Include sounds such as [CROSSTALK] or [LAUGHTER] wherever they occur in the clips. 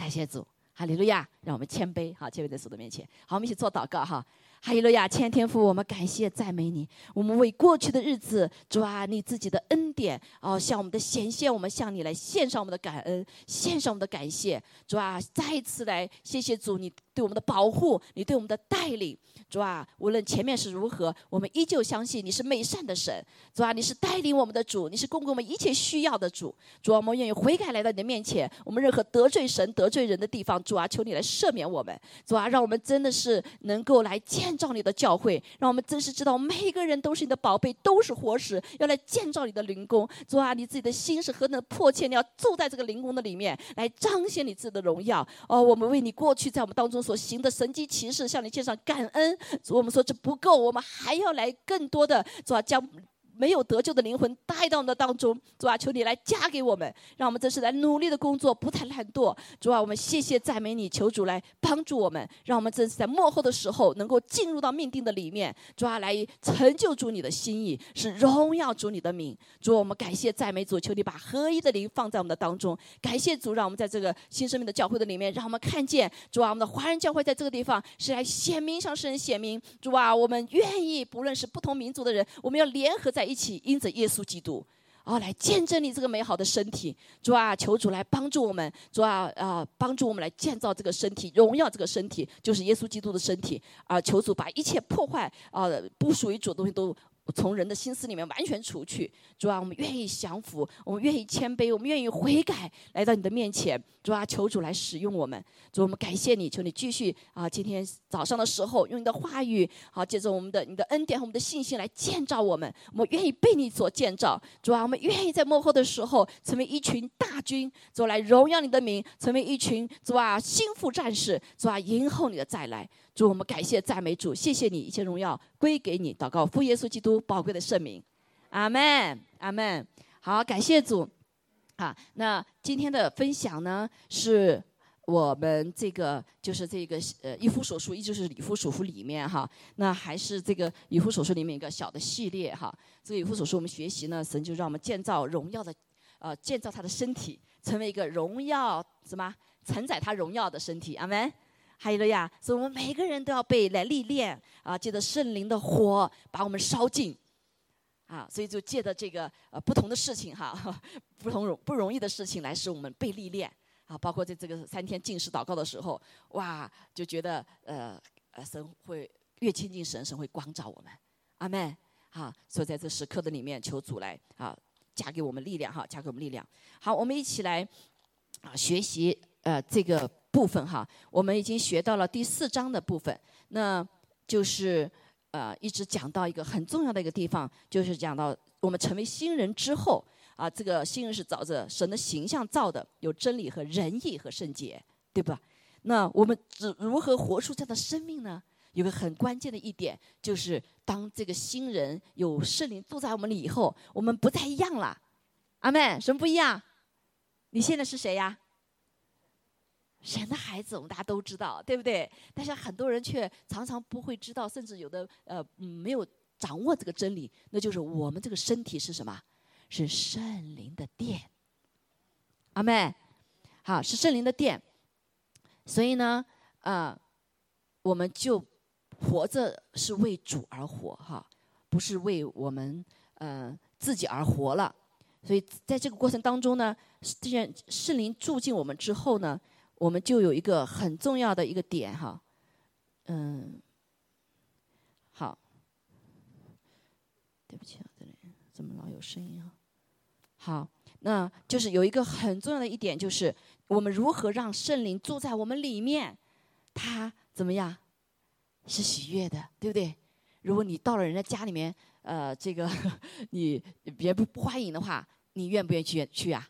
感谢主，哈利路亚！让我们谦卑，好，谦卑在主的面前。好，我们一起做祷告哈。哈利路亚，千天父，我们感谢赞美你。我们为过去的日子，主啊，你自己的恩典哦，向我们的显现，我们向你来献上我们的感恩，献上我们的感谢。主啊，再一次来谢谢主，你对我们的保护，你对我们的带领。主啊，无论前面是如何，我们依旧相信你是美善的神。主啊，你是带领我们的主，你是供给我们一切需要的主。主啊，我们愿意悔改来到你的面前。我们任何得罪神、得罪人的地方，主啊，求你来赦免我们。主啊，让我们真的是能够来见。建造你的教会，让我们真实知道每一个人都是你的宝贝，都是活石，要来建造你的灵宫。主啊，你自己的心是何等迫切，你要住在这个灵宫的里面，来彰显你自己的荣耀。哦，我们为你过去在我们当中所行的神迹奇事，向你献上感恩。我们说这不够，我们还要来更多的，主啊，将。没有得救的灵魂带到我们的当中，主啊，求你来加给我们，让我们这是来努力的工作，不太懒惰。主啊，我们谢谢赞美你，求主来帮助我们，让我们这是在幕后的时候能够进入到命定的里面。主啊，来成就主你的心意，是荣耀主你的名。主，我们感谢赞美主，求你把合一的灵放在我们的当中。感谢主，让我们在这个新生命的教会的里面，让我们看见主啊，我们的华人教会在这个地方是来显明向世人显明。主啊，我们愿意不论是不同民族的人，我们要联合在。一起因着耶稣基督，啊，来见证你这个美好的身体。主啊，求主来帮助我们。主啊，啊，帮助我们来建造这个身体，荣耀这个身体，就是耶稣基督的身体。啊，求主把一切破坏啊不属于主的东西都。从人的心思里面完全除去，主啊，我们愿意降服，我们愿意谦卑，我们愿意悔改，来到你的面前，主啊，求主来使用我们，主，我们感谢你，求你继续啊，今天早上的时候用你的话语，好，借着我们的你的恩典和我们的信心来建造我们，我们愿意被你所建造，主啊，我们愿意在幕后的时候成为一群大军，主来荣耀你的名，成为一群主啊心腹战士，主啊迎候你的再来。主，我们感谢赞美主，谢谢你，一切荣耀归给你。祷告，父耶稣基督宝贵的圣名，阿门，阿门。好，感谢主。好，那今天的分享呢，是我们这个就是这个呃一夫所书，依旧是以夫所书里面哈。那还是这个以夫所书里面一个小的系列哈。这个以夫所书我们学习呢，神就让我们建造荣耀的，呃，建造他的身体，成为一个荣耀什么承载他荣耀的身体，阿门。还有了呀，所以我们每个人都要被来历练啊，借着圣灵的火把我们烧尽。啊，所以就借着这个呃不同的事情哈，[LAUGHS] 不同容不容易的事情来使我们被历练。啊，包括在这个三天进食祷告的时候，哇，就觉得呃呃神会越亲近神，神会光照我们，阿门。啊，所以在这时刻的里面求主来啊加给我们力量哈，加给我们力量。好，我们一起来啊学习呃这个。部分哈，我们已经学到了第四章的部分，那就是呃一直讲到一个很重要的一个地方，就是讲到我们成为新人之后啊，这个新人是照着神的形象造的，有真理和仁义和圣洁，对吧？那我们如如何活出这样的生命呢？有个很关键的一点，就是当这个新人有圣灵住在我们里以后，我们不再一样了。阿妹，什么不一样？你现在是谁呀？神的孩子，我们大家都知道，对不对？但是很多人却常常不会知道，甚至有的呃没有掌握这个真理，那就是我们这个身体是什么？是圣灵的殿。阿妹，好，是圣灵的殿。所以呢，呃，我们就活着是为主而活，哈，不是为我们呃自己而活了。所以在这个过程当中呢，既然圣灵住进我们之后呢。我们就有一个很重要的一个点哈，嗯，好，对不起啊，这里怎么老有声音啊？好，那就是有一个很重要的一点，就是我们如何让圣灵住在我们里面，他怎么样是喜悦的，对不对？如果你到了人家家里面，呃，这个 [LAUGHS] 你别不不欢迎的话，你愿不愿意去去啊？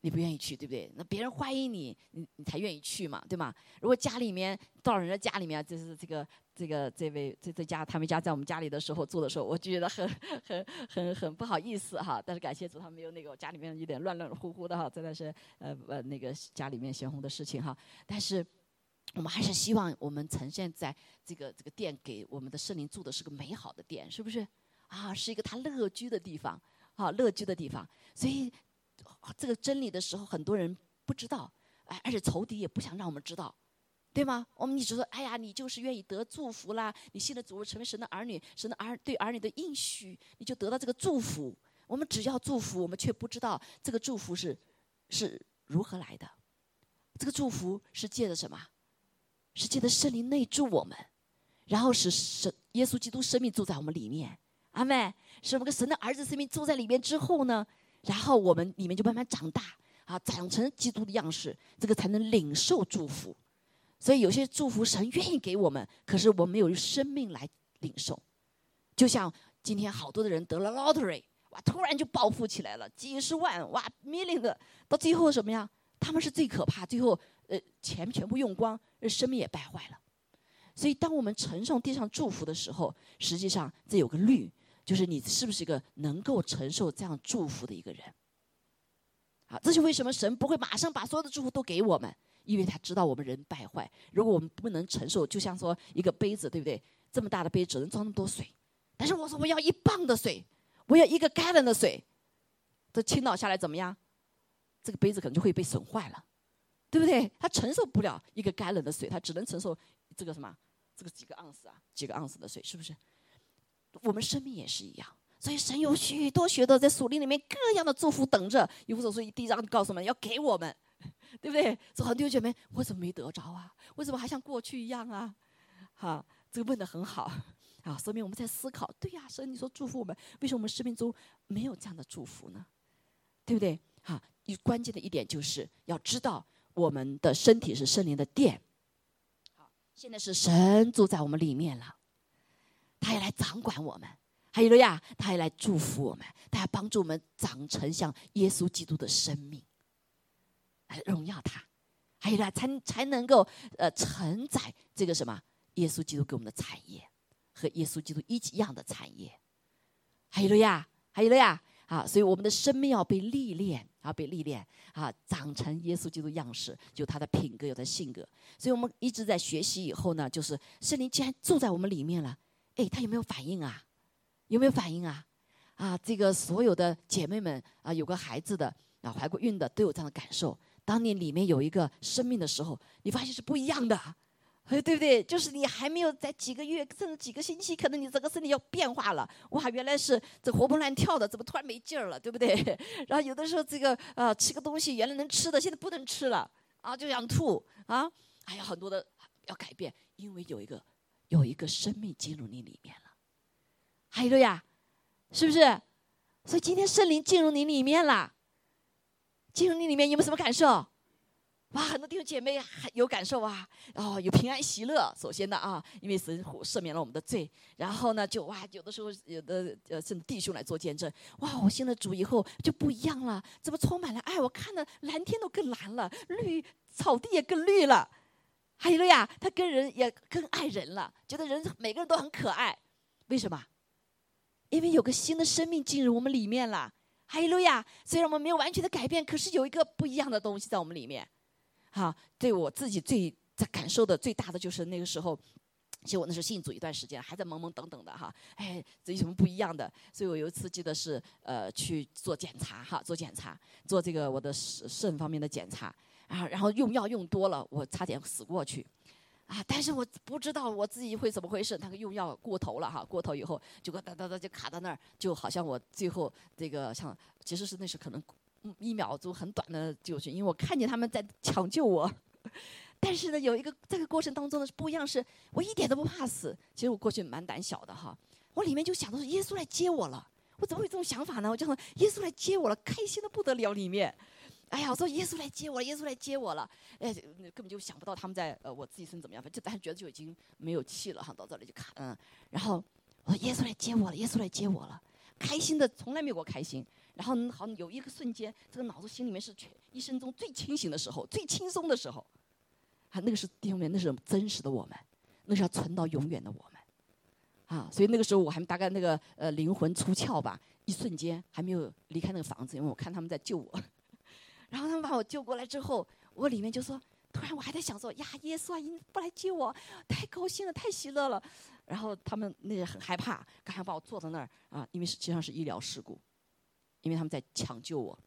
你不愿意去，对不对？那别人欢迎你，你你才愿意去嘛，对吗？如果家里面到人家家里面，就是这个这个这位这这家他们家在我们家里的时候住的时候，我就觉得很 [LAUGHS] 很很很不好意思哈。但是感谢主，他没有那个家里面有点乱乱乎乎的哈，真的是呃呃那个家里面鲜红的事情哈。但是我们还是希望我们呈现在这个这个店给我们的圣灵住的是个美好的店，是不是？啊，是一个他乐居的地方，啊，乐居的地方，所以。这个真理的时候，很多人不知道，哎，而且仇敌也不想让我们知道，对吗？我们一直说，哎呀，你就是愿意得祝福啦，你信了主成为神的儿女，神的儿对儿女的应许，你就得到这个祝福。我们只要祝福，我们却不知道这个祝福是是如何来的。这个祝福是借着什么？是借着圣灵内住我们，然后使神耶稣基督生命住在我们里面。阿妹，使我们跟神的儿子生命住在里面之后呢，然后我们里面就慢慢长大啊，长成基督的样式，这个才能领受祝福。所以有些祝福神愿意给我们，可是我们没有生命来领受。就像今天好多的人得了 lottery。哇！突然就暴富起来了，几十万哇，million 的，到最后什么呀？他们是最可怕，最后呃钱全部用光，生命也败坏了。所以，当我们承受地上祝福的时候，实际上这有个律，就是你是不是一个能够承受这样祝福的一个人？好，这就为什么神不会马上把所有的祝福都给我们，因为他知道我们人败坏。如果我们不能承受，就像说一个杯子，对不对？这么大的杯只能装那么多水，但是我说我要一磅的水。我要一个 gallon 的水，这倾倒下来怎么样？这个杯子可能就会被损坏了，对不对？它承受不了一个 gallon 的水，它只能承受这个什么？这个几个盎司啊，几个盎司的水，是不是？我们生命也是一样，所以神有许多许多在树林里面各样的祝福等着。有时候说第一章告诉我们要给我们，[LAUGHS] 对不对？说很多弟兄姐妹，我怎么没得着啊？为什么还像过去一样啊？好，这个问的很好。啊，说明我们在思考，对呀，神，你说祝福我们，为什么我们生命中没有这样的祝福呢？对不对？哈，一关键的一点就是要知道，我们的身体是圣灵的殿。好，现在是神住在我们里面了，他也来掌管我们，还有了呀，他也来祝福我们，他要帮助我们长成像耶稣基督的生命，来荣耀他，还有了才才能够呃承载这个什么耶稣基督给我们的产业。和耶稣基督一起一样的产业，还有了呀，还有了呀，啊！所以我们的生命要被历练，啊，被历练，啊，长成耶稣基督样式，就他的品格，有他的性格。所以我们一直在学习以后呢，就是圣灵既然住在我们里面了，哎，他有没有反应啊？有没有反应啊？啊，这个所有的姐妹们啊，有个孩子的啊，怀过孕的都有这样的感受。当你里面有一个生命的时候，你发现是不一样的。哎，[LAUGHS] 对不对？就是你还没有在几个月甚至几个星期，可能你整个身体要变化了。哇，原来是这活蹦乱跳的，怎么突然没劲儿了？对不对？[LAUGHS] 然后有的时候这个呃吃个东西，原来能吃的，现在不能吃了啊，就想吐啊。还有很多的要改变，因为有一个有一个生命进入你里面了。还有呀，是不是？所以今天圣灵进入你里面了，进入你里面有没有什么感受？哇，很多弟兄姐妹还有感受啊，哦，有平安喜乐。首先呢啊，因为神赦免了我们的罪，然后呢就哇，有的时候有的呃，甚至弟兄来做见证，哇，我信了主以后就不一样了，怎么充满了爱？我看的蓝天都更蓝了，绿草地也更绿了，哈利路亚，他跟人也更爱人了，觉得人每个人都很可爱。为什么？因为有个新的生命进入我们里面了。哈利路亚，虽然我们没有完全的改变，可是有一个不一样的东西在我们里面。哈，对我自己最在感受的最大的就是那个时候，其实我那时候信主一段时间，还在懵懵懂懂的哈，哎，这有什么不一样的？所以我有一次记得是呃去做检查哈，做检查，做这个我的肾肾方面的检查啊，然后用药用多了，我差点死过去啊！但是我不知道我自己会怎么回事，那个用药过头了哈，过头以后就哒哒哒就卡在那儿，就好像我最后这个像其实是那是可能。一秒钟很短的就绪，因为我看见他们在抢救我，[LAUGHS] 但是呢，有一个这个过程当中呢是不一样，是我一点都不怕死。其实我过去蛮胆小的哈，我里面就想的是耶稣来接我了，我怎么会有这种想法呢？我就说耶稣来接我了，开心的不得了。里面，哎呀，我说耶稣来接我了，耶稣来接我了，哎，根本就想不到他们在呃我自己身怎么样，就但是觉得就已经没有气了哈，到这里就卡嗯，然后我说耶稣来接我了，耶稣来接我了，开心的从来没有过开心。然后好有一个瞬间，这个脑子心里面是全一生中最清醒的时候，最轻松的时候，啊，那个是弟兄们，那是真实的我们，那是要存到永远的我们，啊，所以那个时候我还大概那个呃灵魂出窍吧，一瞬间还没有离开那个房子，因为我看他们在救我，然后他们把我救过来之后，我里面就说，突然我还在想说，呀，耶稣啊，你不来接我，太高兴了，太喜乐了，然后他们那很害怕，赶快把我坐在那儿啊，因为实际上是医疗事故。因为他们在抢救我，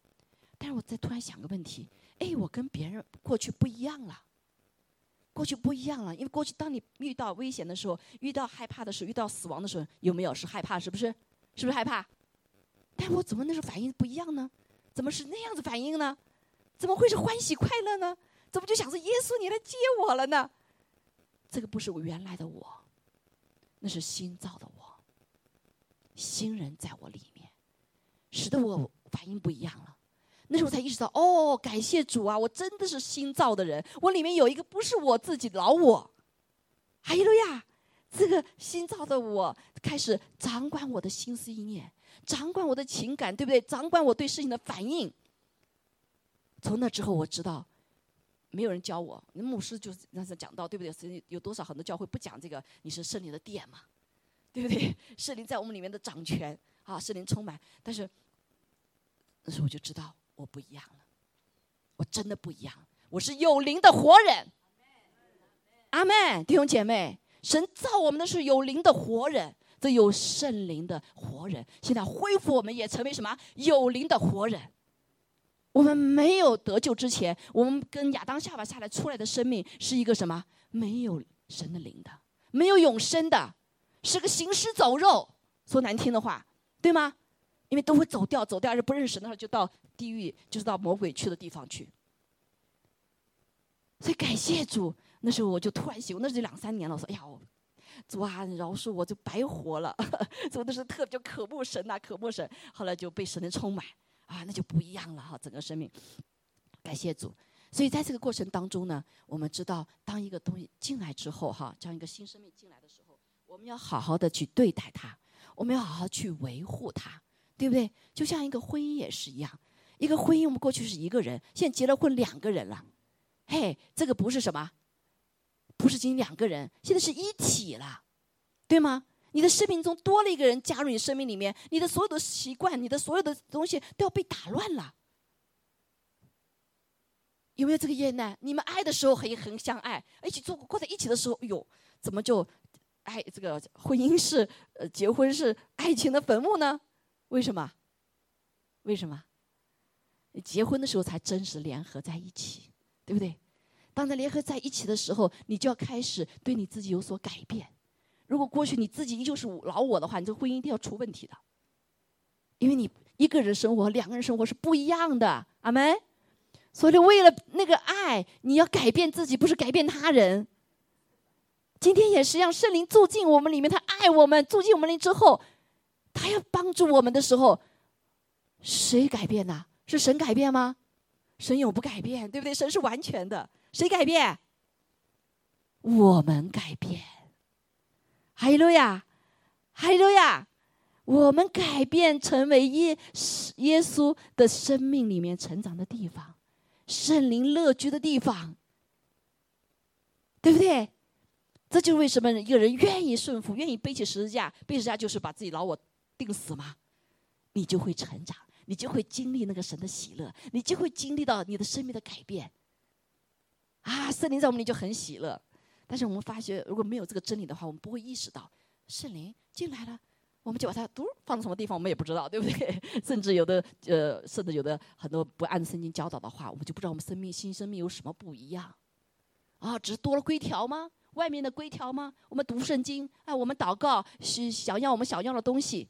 但是我在突然想个问题：哎，我跟别人过去不一样了。过去不一样了，因为过去当你遇到危险的时候，遇到害怕的时候，遇到死亡的时候，有没有是害怕？是不是？是不是害怕？但我怎么那时候反应不一样呢？怎么是那样子反应呢？怎么会是欢喜快乐呢？怎么就想着耶稣你来接我了呢？这个不是我原来的我，那是新造的我，新人在我里面，使得我反应不一样了。那时候才意识到，哦，感谢主啊！我真的是新造的人，我里面有一个不是我自己老我，哈利路亚！这个新造的我开始掌管我的心思意念，掌管我的情感，对不对？掌管我对事情的反应。从那之后，我知道，没有人教我，那牧师就是那时讲到，对不对？有多少很多教会不讲这个？你是圣灵的殿嘛，对不对？[LAUGHS] 圣灵在我们里面的掌权啊，圣灵充满。但是那时候我就知道。我不一样了，我真的不一样。我是有灵的活人。阿门，弟兄姐妹，神造我们的是有灵的活人，这有圣灵的活人。现在恢复我们，也成为什么有灵的活人。我们没有得救之前，我们跟亚当夏娃下来出来的生命是一个什么？没有神的灵的，没有永生的，是个行尸走肉。说难听的话，对吗？因为都会走掉，走掉是不认识，那时候就到地狱，就是到魔鬼去的地方去。所以感谢主，那时候我就突然醒悟，那是两三年了。我说：“哎呀，我主啊，饶恕我，就白活了。”走的是特就渴慕神呐，渴慕神。后来就被神的充满，啊，那就不一样了哈，整个生命。感谢主。所以在这个过程当中呢，我们知道，当一个东西进来之后哈，这样一个新生命进来的时候，我们要好好的去对待它，我们要好好去维护它。对不对？就像一个婚姻也是一样，一个婚姻我们过去是一个人，现在结了婚两个人了，嘿，这个不是什么，不是仅仅两个人，现在是一体了，对吗？你的生命中多了一个人加入你生命里面，你的所有的习惯，你的所有的东西都要被打乱了，有没有这个验呢？你们爱的时候很很相爱，一起做过在一起的时候，哎呦，怎么就爱这个婚姻是呃结婚是爱情的坟墓呢？为什么？为什么？结婚的时候才真实联合在一起，对不对？当在联合在一起的时候，你就要开始对你自己有所改变。如果过去你自己依旧是老我的话，你这个婚姻一定要出问题的。因为你一个人生活、两个人生活是不一样的，阿门。所以为了那个爱，你要改变自己，不是改变他人。今天也是让圣灵住进我们里面，他爱我们，住进我们里之后。他要帮助我们的时候，谁改变呢？是神改变吗？神永不改变，对不对？神是完全的，谁改变？我们改变。哈利路亚，哈利路亚！我们改变，成为耶耶稣的生命里面成长的地方，圣灵乐居的地方，对不对？这就是为什么一个人愿意顺服，愿意背起十字架，背十字架就是把自己老我。定死吗？你就会成长，你就会经历那个神的喜乐，你就会经历到你的生命的改变。啊，圣灵在我们里就很喜乐。但是我们发觉，如果没有这个真理的话，我们不会意识到圣灵进来了，我们就把它嘟放在什么地方，我们也不知道，对不对？[LAUGHS] 甚至有的呃，甚至有的很多不按圣经教导的话，我们就不知道我们生命新生命有什么不一样。啊，只是多了规条吗？外面的规条吗？我们读圣经，哎，我们祷告是想要我们想要的东西。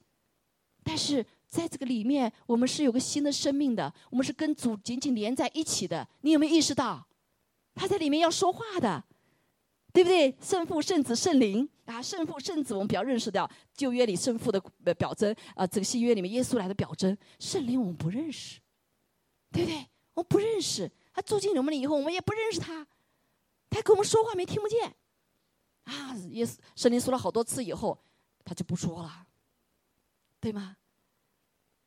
但是在这个里面，我们是有个新的生命的，我们是跟主紧紧连在一起的。你有没有意识到，他在里面要说话的，对不对？圣父、圣子、圣灵啊，圣父、圣子，我们比较认识的旧约里圣父的表征啊，这个新约里面耶稣来的表征。圣灵我们不认识，对不对？我们不认识，他住进我们了以后，我们也不认识他，他跟我们说话没听不见啊。耶稣圣灵说了好多次以后，他就不说了。对吗？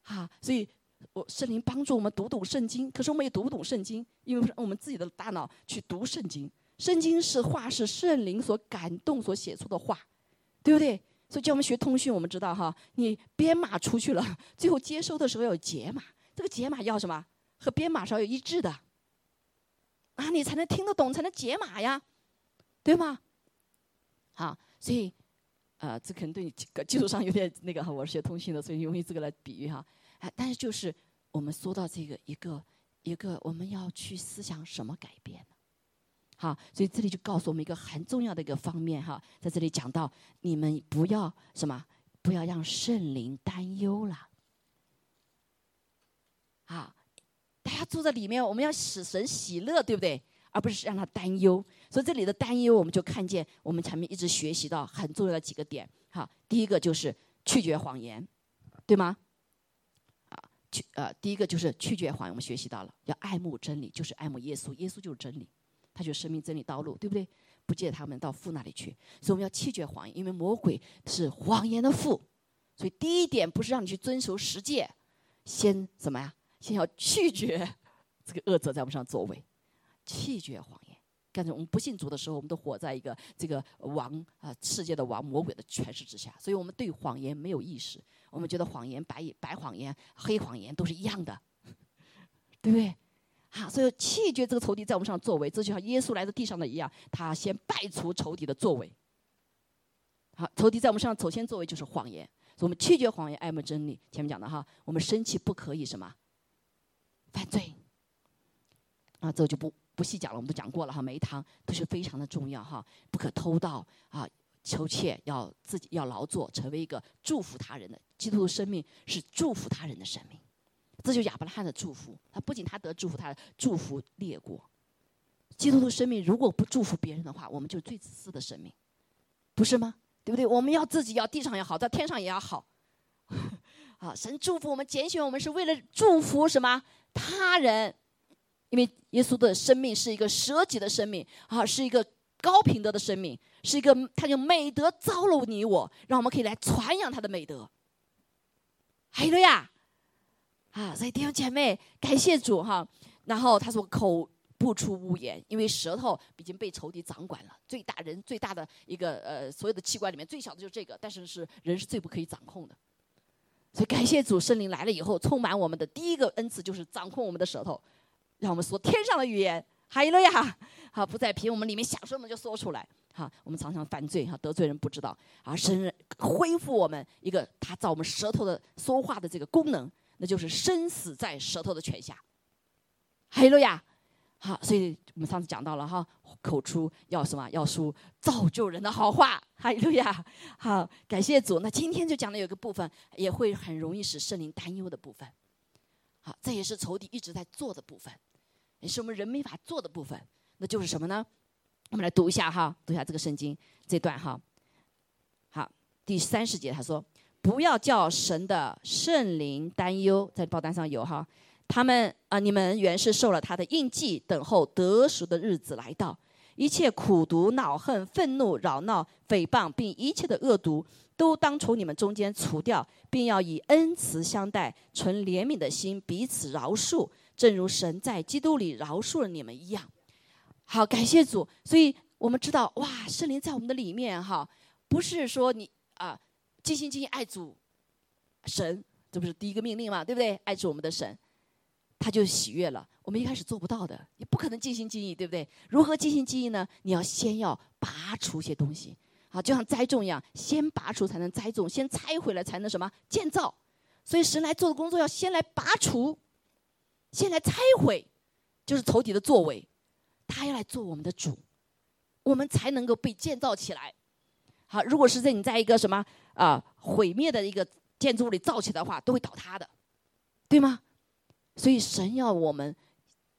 啊，所以我圣灵帮助我们读懂圣经，可是我们也读不懂圣经，因为我们自己的大脑去读圣经。圣经是话，是圣灵所感动所写出的话，对不对？所以叫我们学通讯，我们知道哈，你编码出去了，[LAUGHS] 最后接收的时候要有解码，这个解码要什么？和编码是要有一致的，啊，你才能听得懂，才能解码呀，对吗？好，所以。呃，这可能对你技术上有点那个哈，我是学通讯的，所以用这个来比喻哈。哎，但是就是我们说到这个一个一个我们要去思想什么改变呢？好，所以这里就告诉我们一个很重要的一个方面哈，在这里讲到你们不要什么，不要让圣灵担忧了。啊，大家住在里面，我们要使神喜乐，对不对？而不是让他担忧。所以这里的担忧，我们就看见我们前面一直学习到很重要的几个点。哈，第一个就是拒绝谎言，对吗？啊，拒呃，第一个就是拒绝谎言，我们学习到了，要爱慕真理，就是爱慕耶稣，耶稣就是真理。他就生命真理道路，对不对？不借他们到父那里去，所以我们要弃绝谎言，因为魔鬼是谎言的父。所以第一点不是让你去遵守十诫，先怎么呀？先要拒绝这个恶者在我们上作为，弃绝谎言。刚才我们不信主的时候，我们都活在一个这个王啊世界的王魔鬼的权势之下，所以我们对谎言没有意识，我们觉得谎言白白谎言、黑谎言都是一样的，对不对？啊，所以弃绝这个仇敌在我们上作为，这就像耶稣来到地上的一样，他先败除仇敌的作为。好，仇敌在我们上首先作为就是谎言，所以我们弃绝谎言，爱慕真理。前面讲的哈，我们生气不可以什么犯罪啊，这就不不细讲了，我们都讲过了哈，每一堂都是非常的重要哈，不可偷盗啊，求切要自己要劳作，成为一个祝福他人的基督徒生命是祝福他人的生命。这就是亚伯拉罕的祝福。他不仅他得祝福，他祝福列国。基督徒生命如果不祝福别人的话，我们就最自私的生命，不是吗？对不对？我们要自己要地上也好，在天上也要好。[LAUGHS] 啊，神祝福我们，拣选我们是为了祝福什么他人？因为耶稣的生命是一个舍己的生命啊，是一个高品德的生命，是一个他用美德招了你我，让我们可以来传扬他的美德。还有呀。啊，所以弟兄姐妹，感谢主哈。然后他说口不出污言，因为舌头已经被仇敌掌管了。最大人最大的一个呃，所有的器官里面最小的就是这个，但是是人是最不可以掌控的。所以感谢主，圣灵来了以后，充满我们的第一个恩赐就是掌控我们的舌头，让我们说天上的语言。哈利路亚！好，不再凭我们里面想说什么就说出来。哈，我们常常犯罪哈，得罪人不知道。啊，神恢复我们一个他造我们舌头的说话的这个功能。就是生死在舌头的权下，哈利路亚！好，所以我们上次讲到了哈，口出要什么？要说造就人的好话，哈利路亚！好，感谢主。那今天就讲的有个部分，也会很容易使圣灵担忧的部分。好，这也是仇敌一直在做的部分，也是我们人没法做的部分。那就是什么呢？我们来读一下哈，读一下这个圣经这段哈。好，第三十节他说。不要叫神的圣灵担忧，在报单上有哈。他们啊，你们原是受了他的印记，等候得赎的日子来到。一切苦毒、恼恨、愤怒、扰闹、诽谤，并一切的恶毒，都当从你们中间除掉，并要以恩慈相待，存怜悯的心，彼此饶恕，正如神在基督里饶恕了你们一样。好，感谢主。所以我们知道，哇，圣灵在我们的里面哈，不是说你啊。尽心尽意爱主神，这不是第一个命令吗？对不对？爱主我们的神，他就喜悦了。我们一开始做不到的，你不可能尽心尽意，对不对？如何尽心尽意呢？你要先要拔除些东西，好，就像栽种一样，先拔除才能栽种，先拆回来才能什么建造。所以神来做的工作要先来拔除，先来拆毁，就是仇敌的作为，他要来做我们的主，我们才能够被建造起来。好，如果是在你在一个什么？啊，毁灭的一个建筑物里造起来的话，都会倒塌的，对吗？所以神要我们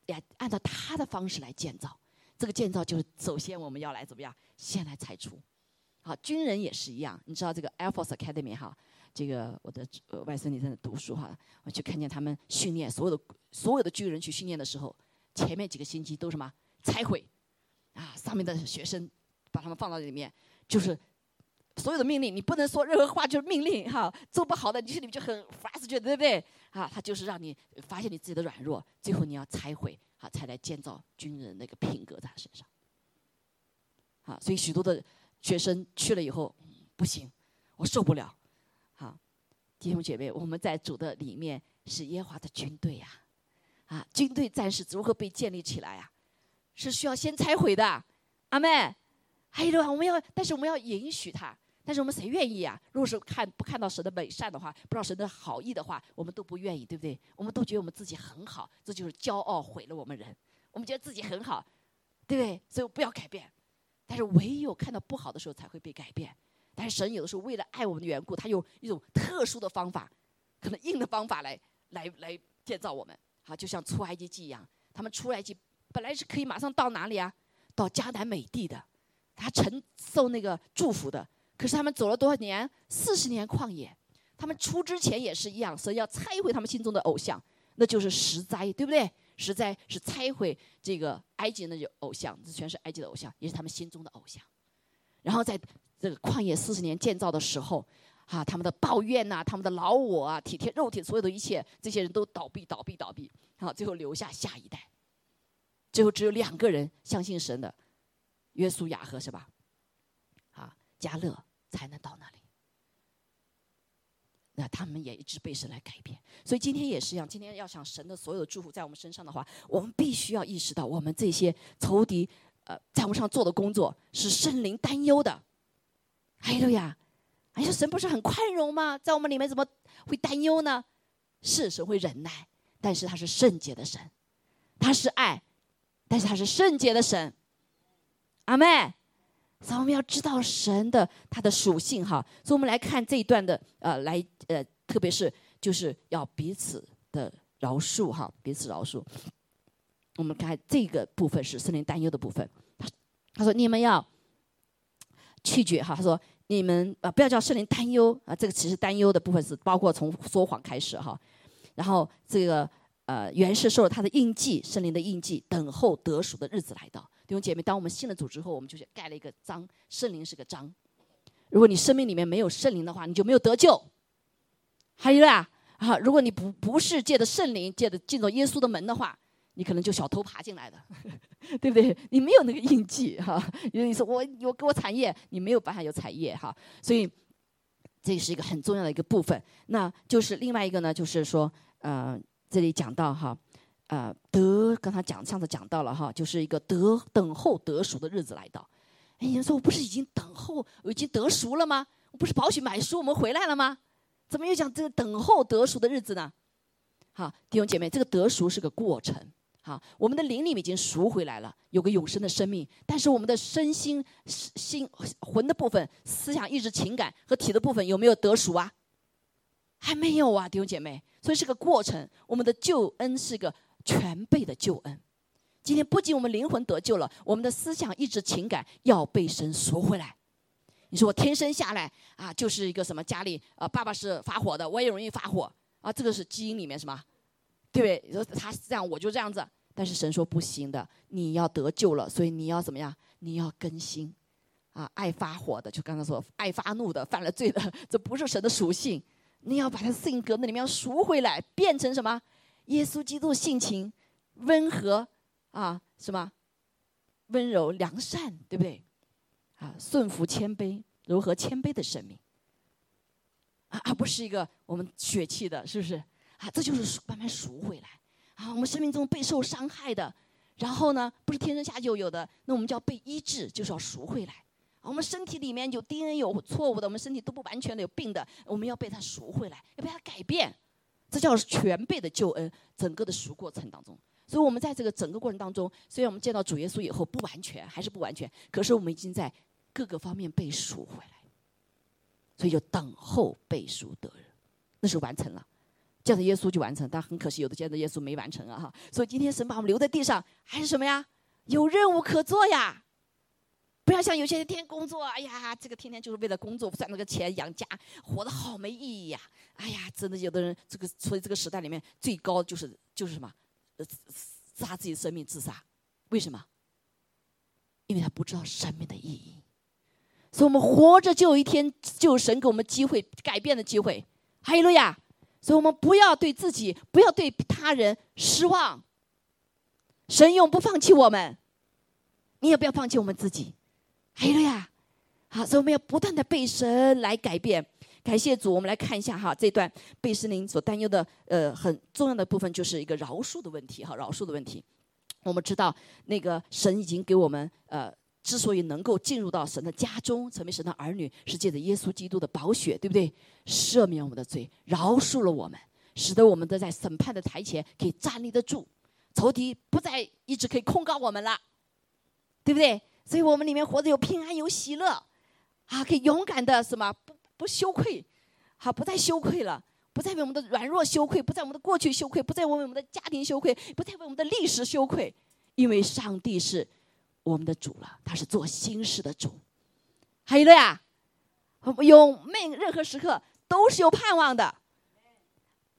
呀，按照他的方式来建造。这个建造就是首先我们要来怎么样？先来拆除。好，军人也是一样。你知道这个 Air Force Academy 哈，这个我的外孙女在那读书哈，我去看见他们训练所有的所有的军人去训练的时候，前面几个星期都什么拆毁啊，上面的学生把他们放到里面，就是。所有的命令，你不能说任何话就是命令哈，做不好的，你心里就很 fast，对不对？啊，他就是让你发现你自己的软弱，最后你要拆毁，好，才来建造军人那个品格在他身上。好，所以许多的学生去了以后，不行，我受不了。好，弟兄姐妹，我们在主的里面是耶华的军队呀，啊，军队战士如何被建立起来呀？是需要先拆毁的，阿妹。还有的话，我们要，但是我们要允许他。但是我们谁愿意呀？如果是看不看到神的美善的话，不知道神的好意的话，我们都不愿意，对不对？我们都觉得我们自己很好，这就是骄傲毁了我们人。我们觉得自己很好，对不对？所以不要改变。但是唯有看到不好的时候才会被改变。但是神有的时候为了爱我们的缘故，他用一种特殊的方法，可能硬的方法来来来建造我们。好，就像出埃及记一样，他们出埃及本来是可以马上到哪里啊？到迦南美地的，他承受那个祝福的。可是他们走了多少年？四十年旷野。他们出之前也是一样，所以要拆毁他们心中的偶像，那就是石灾，对不对？石灾是拆毁这个埃及那些偶像，这全是埃及的偶像，也是他们心中的偶像。然后在这个旷野四十年建造的时候，啊，他们的抱怨呐，他们的老我啊，体贴肉体所有的一切，这些人都倒闭，倒闭，倒闭。好，最后留下下一代，最后只有两个人相信神的，约书亚和是吧？加勒。才能到那里。那他们也一直被神来改变，所以今天也是一样。今天要想神的所有的祝福在我们身上的话，我们必须要意识到，我们这些仇敌呃在我们上做的工作是圣灵担忧的。哎呦呀，哎呀，神不是很宽容吗？在我们里面怎么会担忧呢？是神会忍耐，但是他是圣洁的神，他是爱，但是他是圣洁的神。阿妹。所以我们要知道神的他的属性哈，所以我们来看这一段的呃，来呃，特别是就是要彼此的饶恕哈，彼此饶恕。我们看这个部分是圣灵担忧的部分，他他说你们要拒绝哈，他说你们啊不要叫圣灵担忧啊，这个其实担忧的部分是包括从说谎开始哈，然后这个呃原是受了他的印记，圣灵的印记，等候得赎的日子来到。弟兄姐妹，当我们信了主之后，我们就是盖了一个章，圣灵是个章。如果你生命里面没有圣灵的话，你就没有得救。还有啊，啊，如果你不不是借着圣灵，借着进入耶稣的门的话，你可能就小偷爬进来的，[LAUGHS] 对不对？你没有那个印记哈。因为你说我我给我产业，你没有办法有产业哈。所以这是一个很重要的一个部分。那就是另外一个呢，就是说，呃，这里讲到哈。啊，得刚才讲，上次讲到了哈，就是一个得等候得赎的日子来到。哎，你说我不是已经等候，我已经得赎了吗？我不是跑去买书，我们回来了吗？怎么又讲这个等候得赎的日子呢？好，弟兄姐妹，这个得赎是个过程。好，我们的灵里面已经赎回来了，有个永生的生命，但是我们的身心、心魂的部分、思想、意志、情感和体的部分有没有得赎啊？还没有啊，弟兄姐妹，所以是个过程。我们的救恩是个。全备的救恩，今天不仅我们灵魂得救了，我们的思想、意志、情感要被神赎回来。你说我天生下来啊，就是一个什么？家里啊，爸爸是发火的，我也容易发火啊，这个是基因里面什么？对不对？你说他是这样，我就这样子。但是神说不行的，你要得救了，所以你要怎么样？你要更新啊！爱发火的，就刚刚说爱发怒的，犯了罪的，[LAUGHS] 这不是神的属性。你要把他性格那里面赎回来，变成什么？耶稣基督性情温和啊，什么温柔良善，对不对？啊，顺服谦卑，柔和谦卑的生命啊，而不是一个我们血气的，是不是？啊，这就是慢慢赎回来啊。我们生命中备受伤害的，然后呢，不是天生下就有的，那我们就要被医治，就是要赎回来。我们身体里面有 DNA 有错误的，我们身体都不完全的有病的，我们要被他赎回来，要被他改变。这叫全备的救恩，整个的赎过程当中，所以我们在这个整个过程当中，虽然我们见到主耶稣以后不完全，还是不完全，可是我们已经在各个方面被赎回来，所以就等候被赎得人，那是完成了，见到耶稣就完成，但很可惜有的见到耶稣没完成啊哈，所以今天神把我们留在地上，还是什么呀？有任务可做呀。不要像有些人天天工作，哎呀，这个天天就是为了工作赚那个钱养家，活得好没意义呀！哎呀，真的有的人这个，所以这个时代里面最高就是就是什么，呃，杀自己生命自杀，为什么？因为他不知道生命的意义。所以我们活着就有一天，就有神给我们机会改变的机会。哈利路亚！所以我们不要对自己，不要对他人失望。神永不放弃我们，你也不要放弃我们自己。还有呀，好，所以我们要不断的被神来改变。感谢主，我们来看一下哈，这段被神灵所担忧的呃很重要的部分，就是一个饶恕的问题哈，饶恕的问题。我们知道那个神已经给我们呃之所以能够进入到神的家中，成为神的儿女，是借着耶稣基督的宝血，对不对？赦免我们的罪，饶恕了我们，使得我们都在审判的台前可以站立得住，仇敌不再一直可以控告我们了，对不对？所以我们里面活着有平安，有喜乐，啊，可以勇敢的什么不不羞愧，好，不再羞愧了，不再为我们的软弱羞愧，不在我们的过去羞愧，不再为我们的家庭羞愧，不再为我们的历史羞愧，因为上帝是。我们的主了，他是做新事的主，还有了呀，有每任何时刻都是有盼望的，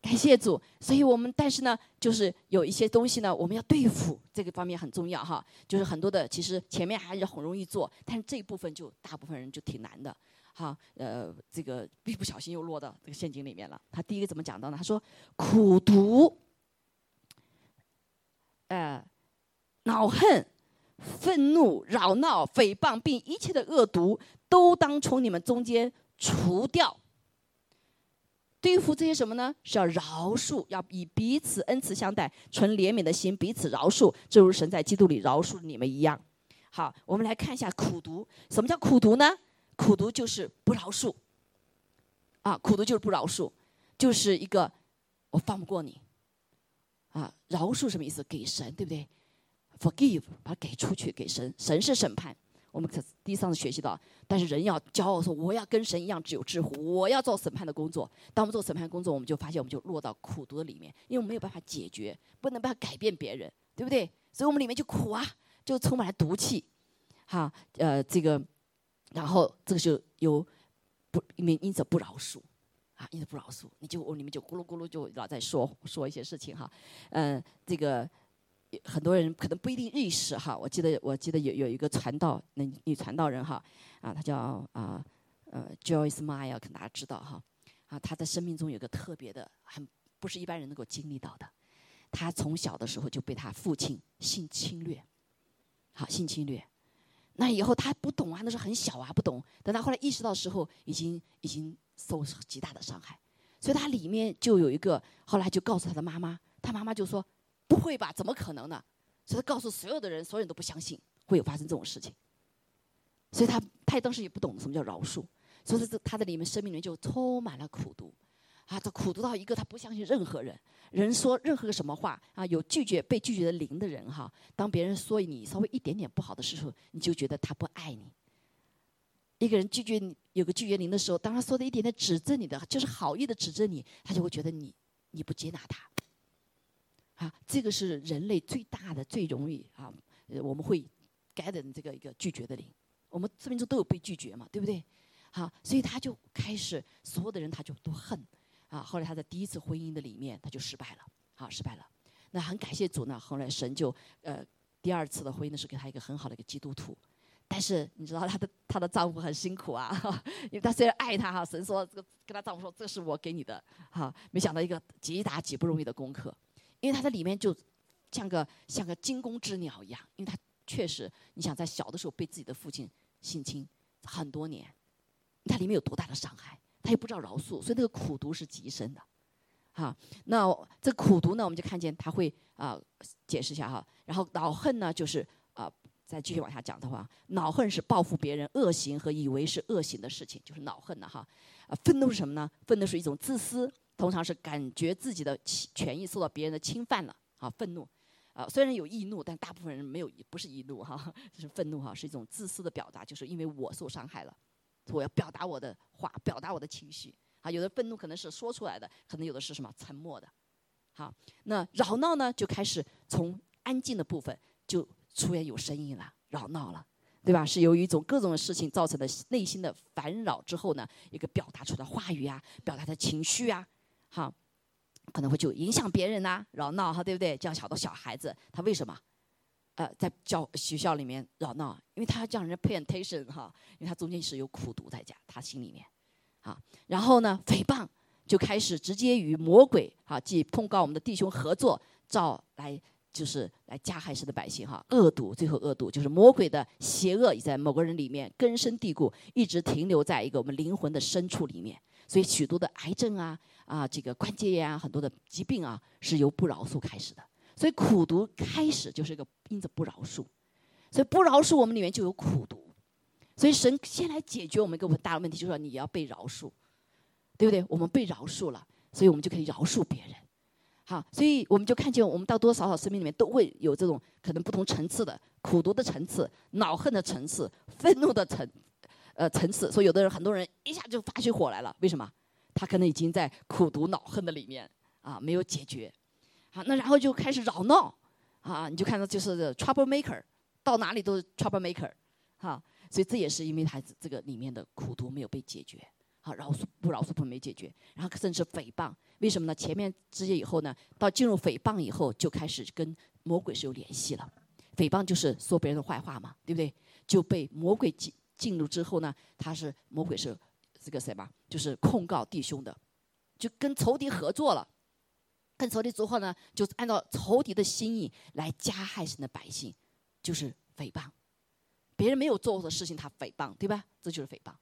感谢主。所以我们但是呢，就是有一些东西呢，我们要对付这个方面很重要哈。就是很多的，其实前面还是很容易做，但是这一部分就大部分人就挺难的，哈。呃，这个一不小心又落到这个陷阱里面了。他第一个怎么讲到呢？他说苦读，呃，恼恨。愤怒、扰闹、诽谤，并一切的恶毒，都当从你们中间除掉。对付这些什么呢？是要饶恕，要以彼此恩慈相待，存怜悯的心，彼此饶恕，正如神在基督里饶恕你们一样。好，我们来看一下苦读。什么叫苦读呢？苦读就是不饶恕。啊，苦读就是不饶恕，就是一个我放不过你。啊，饶恕什么意思？给神，对不对？Forgive，把它给出去，给神。神是审判，我们可第一上次学习到。但是人要骄傲说，我要跟神一样，只有智慧，我要做审判的工作。当我们做审判工作，我们就发现，我们就落到苦读的里面，因为我们没有办法解决，不能办法改变别人，对不对？所以我们里面就苦啊，就充满了毒气。哈，呃，这个，然后这个就有不因为因此不饶恕，啊，因此不饶恕，你就我里面就咕噜咕噜就老在说说一些事情哈，嗯，这个。很多人可能不一定认识哈，我记得我记得有有一个传道那女传道人哈，啊，她叫啊呃 Joyce Meyer，可能大家知道哈，啊，她在生命中有个特别的，很不是一般人能够经历到的，她从小的时候就被她父亲性侵略，好性侵略，那以后她不懂啊，那时候很小啊，不懂，等她后来意识到时候，已经已经受极大的伤害，所以她里面就有一个，后来就告诉她的妈妈，她妈妈就说。不会吧？怎么可能呢？所以他告诉所有的人，所有人都不相信会有发生这种事情。所以他他也当时也不懂什么叫饶恕，所以这他的里面生命里面就充满了苦读，啊，他苦读到一个他不相信任何人，人说任何个什么话啊，有拒绝被拒绝的灵的人哈，当别人说你稍微一点点不好的时候，你就觉得他不爱你。一个人拒绝你有个拒绝灵的时候，当他说的一点点指责你的，就是好意的指责你，他就会觉得你你不接纳他。啊，这个是人类最大的、最容易啊，我们会 get 这个一个拒绝的灵。我们生命中都有被拒绝嘛，对不对？好，所以他就开始，所有的人他就都恨。啊，后来他在第一次婚姻的里面，他就失败了，好，失败了。那很感谢主呢，后来神就呃，第二次的婚姻呢是给他一个很好的一个基督徒。但是你知道她的她的丈夫很辛苦啊，因为他虽然爱她哈，神说这个跟她丈夫说这是我给你的，哈，没想到一个极大极不容易的功课。因为他在里面就像个像个惊弓之鸟一样，因为他确实，你想在小的时候被自己的父亲性侵很多年，他里面有多大的伤害，他也不知道饶恕，所以那个苦读是极深的，哈。那这苦读呢，我们就看见他会啊解释一下哈。然后恼恨呢，就是啊再继续往下讲的话，恼恨是报复别人恶行和以为是恶行的事情，就是恼恨的哈。啊，愤怒是什么呢？愤怒是一种自私。通常是感觉自己的权益受到别人的侵犯了，啊，愤怒，啊，虽然有易怒，但大部分人没有，不是易怒哈，[LAUGHS] 就是愤怒哈，是一种自私的表达，就是因为我受伤害了，我要表达我的话，表达我的情绪，啊，有的愤怒可能是说出来的，可能有的是什么沉默的，好，那扰闹呢，就开始从安静的部分就出现有声音了，扰闹了，对吧？是由于一种各种的事情造成的内心的烦扰之后呢，一个表达出的话语啊，表达的情绪啊。好，可能会就影响别人呐，扰闹哈，对不对？这样小的小孩子，他为什么，呃，在教学校里面扰闹？因为他要叫人家 pay attention 哈，因为他中间是有苦读在家，他心里面，啊，然后呢，诽谤就开始直接与魔鬼哈，即控告我们的弟兄合作，照来就是来加害神的百姓哈，恶毒，最后恶毒就是魔鬼的邪恶已在某个人里面根深蒂固，一直停留在一个我们灵魂的深处里面。所以许多的癌症啊啊，这个关节炎啊，很多的疾病啊，是由不饶恕开始的。所以苦读开始就是一个因着不饶恕。所以不饶恕我们里面就有苦毒。所以神先来解决我们一个很大的问题，就是说你要被饶恕，对不对？我们被饶恕了，所以我们就可以饶恕别人。好，所以我们就看见，我们到多多少少生命里面都会有这种可能不同层次的苦毒的层次、恼恨的层次、愤怒的层，呃层次。所以有的人，很多人一下就发起火来了，为什么？他可能已经在苦毒恼恨的里面啊，没有解决。好，那然后就开始扰闹，啊，你就看到就是 trouble maker，到哪里都是 trouble maker，哈。所以这也是因为他这个里面的苦毒没有被解决，好饶恕不饶恕不没解决，然后甚至诽谤，为什么呢？前面直接以后呢，到进入诽谤以后，就开始跟魔鬼是有联系了。诽谤就是说别人的坏话嘛，对不对？就被魔鬼进入之后呢，他是魔鬼是这个什么？就是控告弟兄的，就跟仇敌合作了，跟仇敌之后呢，就按照仇敌的心意来加害神的百姓，就是诽谤。别人没有做过的事情，他诽谤，对吧？这就是诽谤。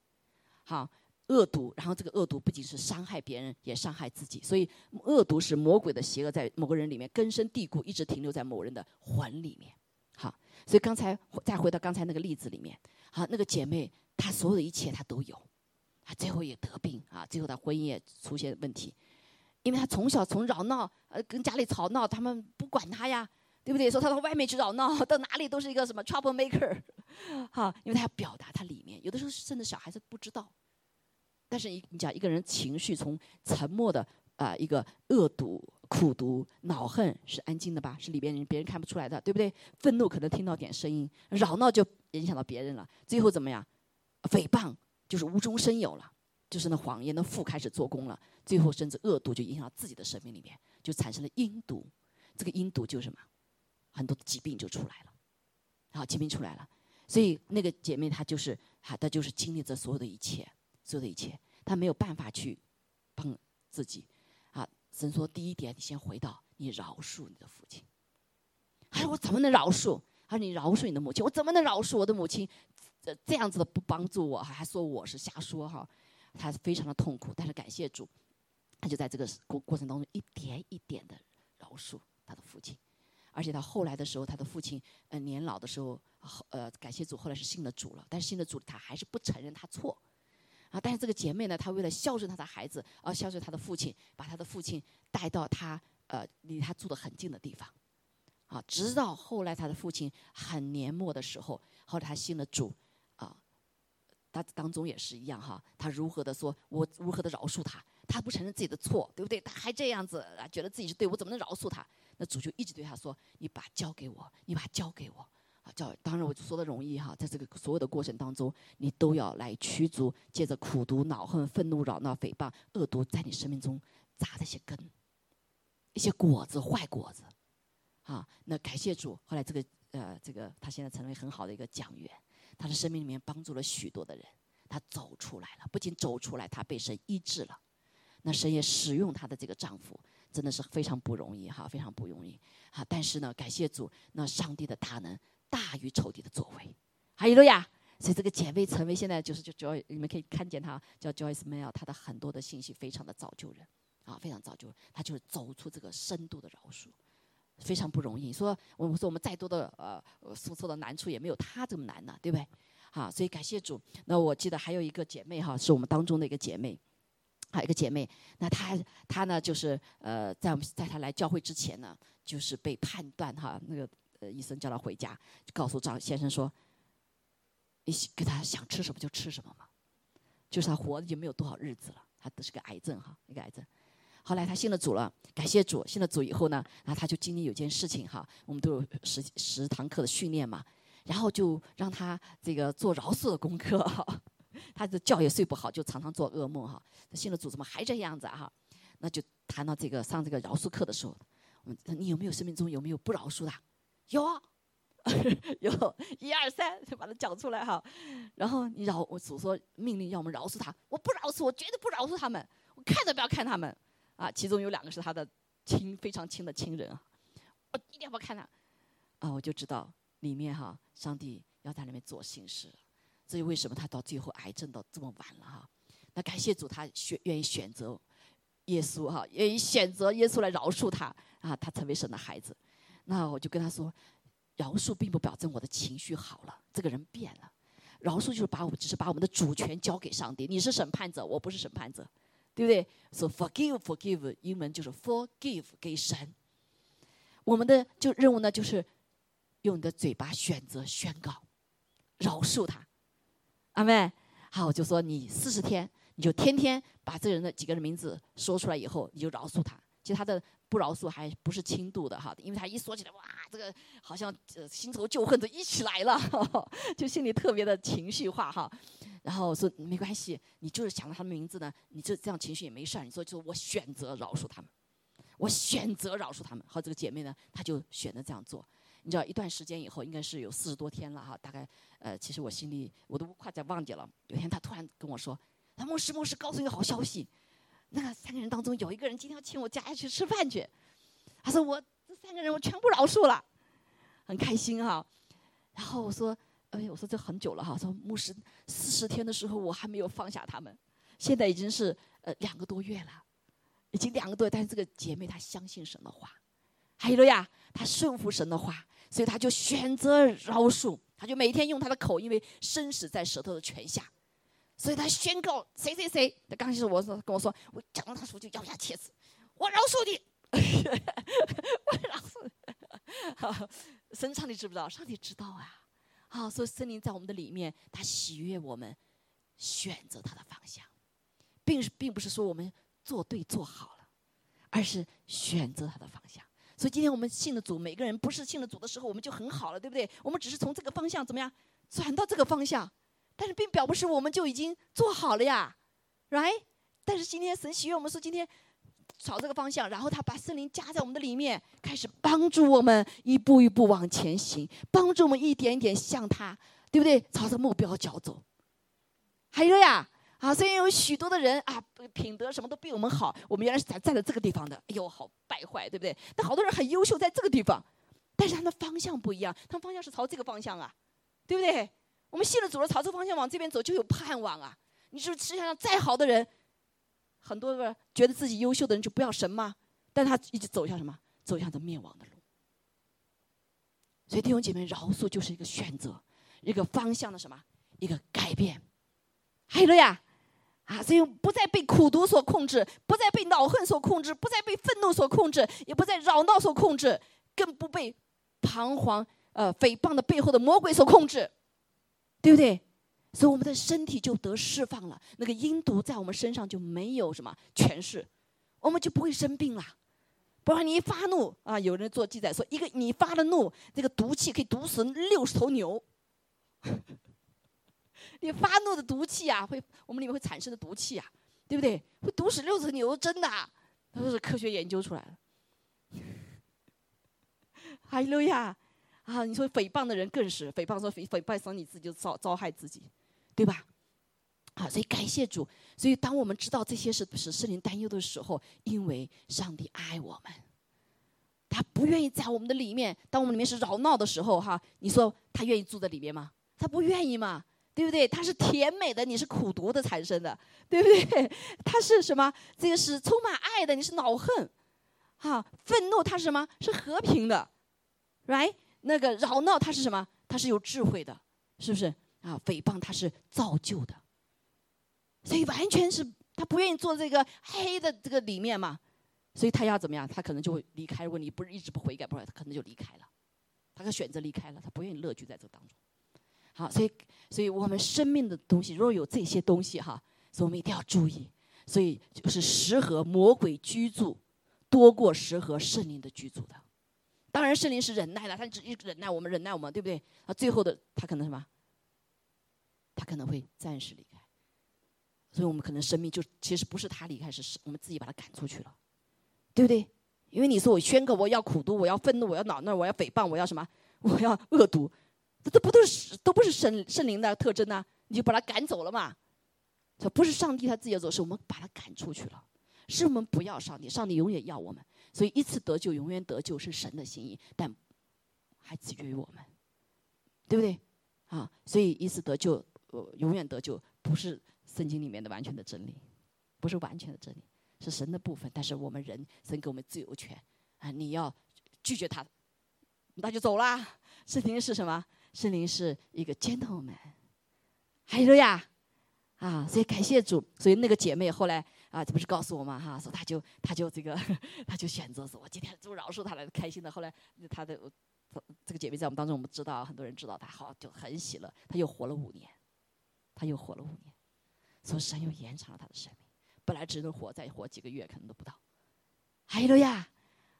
好，恶毒，然后这个恶毒不仅是伤害别人，也伤害自己。所以，恶毒是魔鬼的邪恶，在某个人里面根深蒂固，一直停留在某人的魂里面。好，所以刚才再回到刚才那个例子里面，好，那个姐妹她所有的一切她都有，她最后也得病啊，最后她婚姻也出现问题，因为她从小从吵闹，呃，跟家里吵闹，他们不管她呀。对不对？说她到外面去吵闹，到哪里都是一个什么 trouble maker，[LAUGHS] 哈，因为她要表达她里面，有的时候甚至小孩子不知道。但是你你讲一个人情绪从沉默的啊一个恶毒、苦毒、恼恨是安静的吧？是里边人别人看不出来的，对不对？愤怒可能听到点声音，扰闹就影响到别人了。最后怎么样？诽谤就是无中生有了，就是那谎言的父开始做工了。最后甚至恶毒就影响到自己的生命里面，就产生了阴毒。这个阴毒就是什么？很多的疾病就出来了，好，疾病出来了，所以那个姐妹她就是，她她就是经历着所有的一切，所有的一切，她没有办法去帮自己，神说第一点，你先回到你饶恕你的父亲。他说我怎么能饶恕？他说你饶恕你的母亲，我怎么能饶恕我的母亲？这这样子的不帮助我，还说我是瞎说哈，他非常的痛苦，但是感谢主，他就在这个过过程当中一点一点的饶恕他的父亲。而且他后来的时候，他的父亲，呃，年老的时候，呃，感谢主，后来是信了主了。但是信了主，他还是不承认他错，但是这个姐妹呢，她为了孝顺她的孩子，而孝顺她的父亲，把她的父亲带到她呃离她住的很近的地方，啊！直到后来他的父亲很年末的时候，后来他信了主，啊，他当中也是一样哈，他如何的说，我如何的饶恕他，他不承认自己的错，对不对？他还这样子啊，觉得自己是对，我怎么能饶恕他？那主就一直对他说：“你把交给我，你把交给我。”啊，叫当然我就说的容易哈，在这个所有的过程当中，你都要来驱逐，借着苦毒、恼恨、愤怒、扰闹、诽谤、恶毒，在你生命中扎这些根，一些果子、坏果子。啊，那感谢主，后来这个呃，这个他现在成为很好的一个讲员，他的生命里面帮助了许多的人，他走出来了，不仅走出来，他被神医治了，那神也使用他的这个丈夫。真的是非常不容易哈，非常不容易哈。但是呢，感谢主，那上帝的大能大于仇敌的作为。哈利路亚！所以这个姐妹成为现在就是就 Joy，你们可以看见她叫 Joyce Mail，她的很多的信息非常的造就人啊，非常造就。她就是走出这个深度的饶恕，非常不容易。说我们说我们再多的呃所受的难处也没有她这么难呢，对不对？好，所以感谢主。那我记得还有一个姐妹哈，是我们当中的一个姐妹。还有一个姐妹，那她她呢，就是呃，在我们在她来教会之前呢，就是被判断哈，那个呃医生叫他回家，告诉张先生说，你给他想吃什么就吃什么嘛，就是他活的就没有多少日子了，他得是个癌症哈，一个癌症。后来他信了主了，感谢主，信了主以后呢，然后他就经历有件事情哈，我们都有十十堂课的训练嘛，然后就让他这个做饶恕的功课哈。[LAUGHS] 他的觉也睡不好，就常常做噩梦哈。他信了主怎么还这样子哈？那就谈到这个上这个饶恕课的时候，我们你有没有生命中有没有不饶恕的？有啊，[LAUGHS] 有一二三，就把它讲出来哈。然后你饶我主说命令要我们饶恕他，我不饶恕，我绝对不饶恕他们，我看都不要看他们啊。其中有两个是他的亲非常亲的亲人啊，我一定不看他啊。我就知道里面哈，上帝要在里面做心事。所以为什么他到最后癌症到这么晚了哈？那感谢主，他选愿意选择耶稣哈，愿意选择耶稣来饶恕他啊，他成为神的孩子。那我就跟他说，饶恕并不表征我的情绪好了，这个人变了。饶恕就是把我们只是把我们的主权交给上帝。你是审判者，我不是审判者，对不对？So forgive, forgive，英文就是 forgive 给神。我们的就任务呢，就是用你的嘴巴选择宣告，饶恕他。阿妹，好，我就说你四十天，你就天天把这人的几个人名字说出来以后，你就饶恕他。其实他的不饶恕还不是轻度的哈，因为他一说起来，哇，这个好像呃新仇旧恨都一起来了，[LAUGHS] 就心里特别的情绪化哈。然后说没关系，你就是想到他的名字呢，你就这样情绪也没事儿。你说就我选择饶恕他们。我选择饶恕他们，好，这个姐妹呢，她就选择这样做。你知道，一段时间以后，应该是有四十多天了哈，大概，呃，其实我心里我都快在忘记了。有一天，她突然跟我说：“他牧师，牧师，告诉你个好消息，那三个人当中有一个人今天要请我家下去吃饭去。”他说：“我这三个人我全部饶恕了，很开心哈。”然后我说：“哎，我说这很久了哈。”说牧师，四十天的时候我还没有放下他们，现在已经是呃两个多月了。已经两个多月，但是这个姐妹她相信神的话，还有了呀，她顺服神的话，所以她就选择饶恕，她就每天用她的口，因为生死在舌头的权下，所以他宣告谁谁谁。他刚开始我说跟我说，我讲到他时候就咬牙切齿，我饶恕你，[LAUGHS] 我饶恕。神上帝知不知道？上帝知道啊。好，所以森林在我们的里面，他喜悦我们选择他的方向，并并不是说我们。做对做好了，而是选择他的方向。所以今天我们信了主，每个人不是信了主的时候，我们就很好了，对不对？我们只是从这个方向怎么样转到这个方向，但是并表不是我们就已经做好了呀，right？但是今天神喜悦我们说今天朝这个方向，然后他把圣灵加在我们的里面，开始帮助我们一步一步往前行，帮助我们一点一点向他，对不对？朝着目标脚走。还有呀。啊，虽然有许多的人啊，品德什么都比我们好，我们原来是站站在这个地方的，哎呦，好败坏，对不对？但好多人很优秀，在这个地方，但是他的方向不一样，他们方向是朝这个方向啊，对不对？我们信了主了，朝这个方向往这边走，就有盼望啊。你是世界上再好的人，很多个觉得自己优秀的人就不要神吗？但他一直走向什么？走向这灭亡的路。所以弟兄姐妹，饶恕就是一个选择，一个方向的什么？一个改变。还有了呀。啊，所以不再被苦毒所控制，不再被恼恨所控制，不再被愤怒所控制，也不再扰闹所控制，更不被彷徨、呃诽谤的背后的魔鬼所控制，对不对？所以我们的身体就得释放了，那个阴毒在我们身上就没有什么权势，我们就不会生病了。不然你一发怒啊，有人做记载说，一个你发了怒，这个毒气可以毒死六十头牛。[LAUGHS] 你发怒的毒气啊，会我们里面会产生的毒气啊，对不对？会毒死六十头牛，真的，都是科学研究出来的。[LAUGHS] 哈利路亚啊！你说诽谤的人更是诽谤，说诽诽谤伤你自己，就遭遭害自己，对吧？啊，所以感谢主。所以当我们知道这些是使圣灵担忧的时候，因为上帝爱我们，他不愿意在我们的里面。当我们里面是扰闹的时候，哈，你说他愿意住在里面吗？他不愿意嘛。对不对？他是甜美的，你是苦毒的产生的，对不对？[LAUGHS] 他是什么？这个是充满爱的，你是恼恨，哈，愤怒它是什么？是和平的，right？那个扰闹它是什么？它是有智慧的，是不是？啊，诽谤它是造就的，所以完全是他不愿意做这个黑的这个里面嘛，所以他要怎么样？他可能就会离开。如果你不是一直不悔改，不然他可能就离开了，他可选择离开了，他不愿意乐居在这当中。好，所以，所以我们生命的东西，若有这些东西哈，所以我们一定要注意。所以就是十合魔鬼居住，多过十合圣灵的居住的。当然，圣灵是忍耐的，他只一忍耐我们，忍耐我们，对不对？啊，最后的他可能什么？他可能会暂时离开。所以我们可能生命就其实不是他离开，是我们自己把他赶出去了，对不对？因为你说我宣告我要苦读，我要愤怒，我要恼怒，我要诽谤，我要什么？我要恶毒。这都不都是都不是圣圣灵的特征呢？你就把他赶走了嘛？这不是上帝他自己要走，是我们把他赶出去了。是我们不要上帝，上帝永远要我们。所以一次得救，永远得救是神的心意，但还取决于我们，对不对？啊，所以一次得救，呃，永远得救不是圣经里面的完全的真理，不是完全的真理，是神的部分。但是我们人，神给我们自由权啊，你要拒绝他。那就走啦。圣灵是什么？圣灵是一个 gentleman。还有呀，啊，所以感谢主。所以那个姐妹后来啊，这不是告诉我嘛？哈，说她就她就这个，[LAUGHS] 她就选择说，我今天就饶恕她了，开心的。后来她的这个姐妹在我们当中，我们知道很多人知道她，好就很喜乐。她又活了五年，她又活了五年，所以神又延长了她的生命。本来只能活再活几个月，可能都不到。还有呀，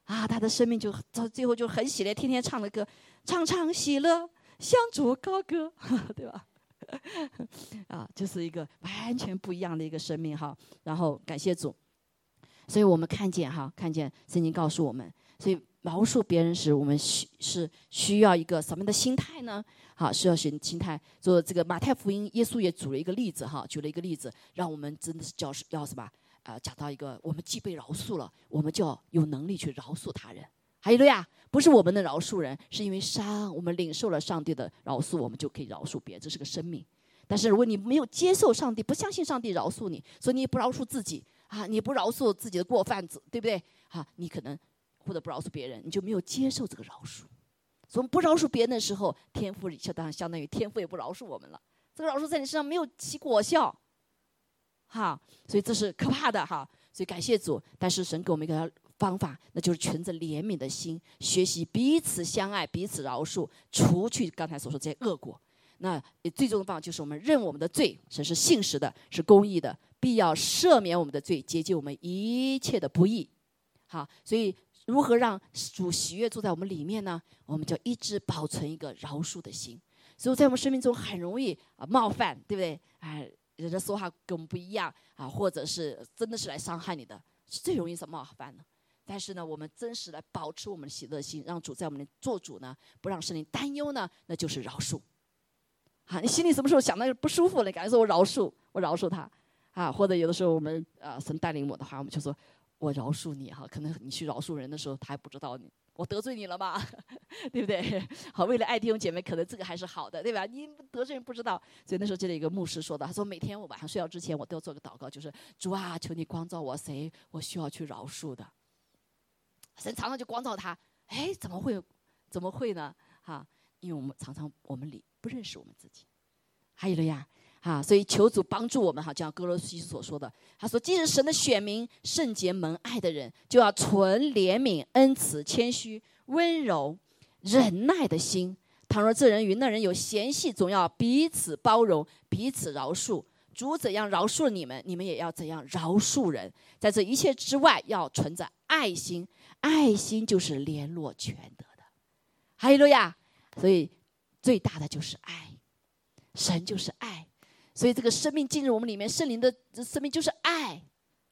啊，她的生命就到最后就很喜乐，天天唱的歌，唱唱喜乐，向主高歌，[LAUGHS] 对吧？[LAUGHS] 啊，就是一个完全不一样的一个生命哈。然后感谢主，所以我们看见哈，看见圣经告诉我们，所以饶恕别人时，我们需是需要一个什么样的心态呢？好，需要心心态。做这个马太福音，耶稣也举了一个例子哈，举了一个例子，让我们真的是叫要什么？呃，讲到一个，我们既被饶恕了，我们就要有能力去饶恕他人。还有了呀，不是我们的饶恕人，是因为上我们领受了上帝的饶恕，我们就可以饶恕别人，这是个生命。但是如果你没有接受上帝，不相信上帝饶恕你，所以你也不饶恕自己啊，你不饶恕自己的过犯子，对不对？哈，你可能或者不饶恕别人，你就没有接受这个饶恕。所以不饶恕别人的时候，天赋就当相当于天赋也不饶恕我们了。这个饶恕在你身上没有起果效，哈，所以这是可怕的哈。所以感谢主，但是神给我们一个。方法，那就是存着怜悯的心，学习彼此相爱，彼此饶恕，除去刚才所说这些恶果。那最终的方法就是我们认我们的罪，神是信实的，是公义的，必要赦免我们的罪，洁净我们一切的不义。好，所以如何让主喜悦住在我们里面呢？我们就一直保存一个饶恕的心。所以在我们生命中很容易啊冒犯，对不对？哎，人家说话跟我们不一样啊，或者是真的是来伤害你的，是最容易是冒犯的。但是呢，我们真实来保持我们的喜乐心，让主在我们的做主呢，不让圣灵担忧呢，那就是饶恕。啊，你心里什么时候想到不舒服了，感觉说我饶恕，我饶恕他，啊，或者有的时候我们啊神带领我的话，我们就说我饶恕你哈。可能你去饶恕人的时候，他还不知道你我得罪你了吧，[LAUGHS] 对不对？[LAUGHS] 好，为了爱弟兄姐妹，可能这个还是好的，对吧？你得罪人不知道，所以那时候记得一个牧师说的，他说每天我晚上睡觉之前，我都要做个祷告，就是主啊，求你光照我，谁我需要去饶恕的。神常常就光照他，哎，怎么会，怎么会呢？哈，因为我们常常我们里不认识我们自己，还有了呀，哈，所以求主帮助我们哈，就像哥罗西所说的，他说，既是神的选民，圣洁蒙爱的人，就要存怜悯、恩慈、谦虚、温柔、忍耐的心。倘若这人与那人有嫌隙，总要彼此包容，彼此饶恕。主怎样饶恕你们，你们也要怎样饶恕人。在这一切之外，要存着爱心。爱心就是联络全德的，哈利路亚！所以最大的就是爱，神就是爱，所以这个生命进入我们里面，圣灵的生命就是爱，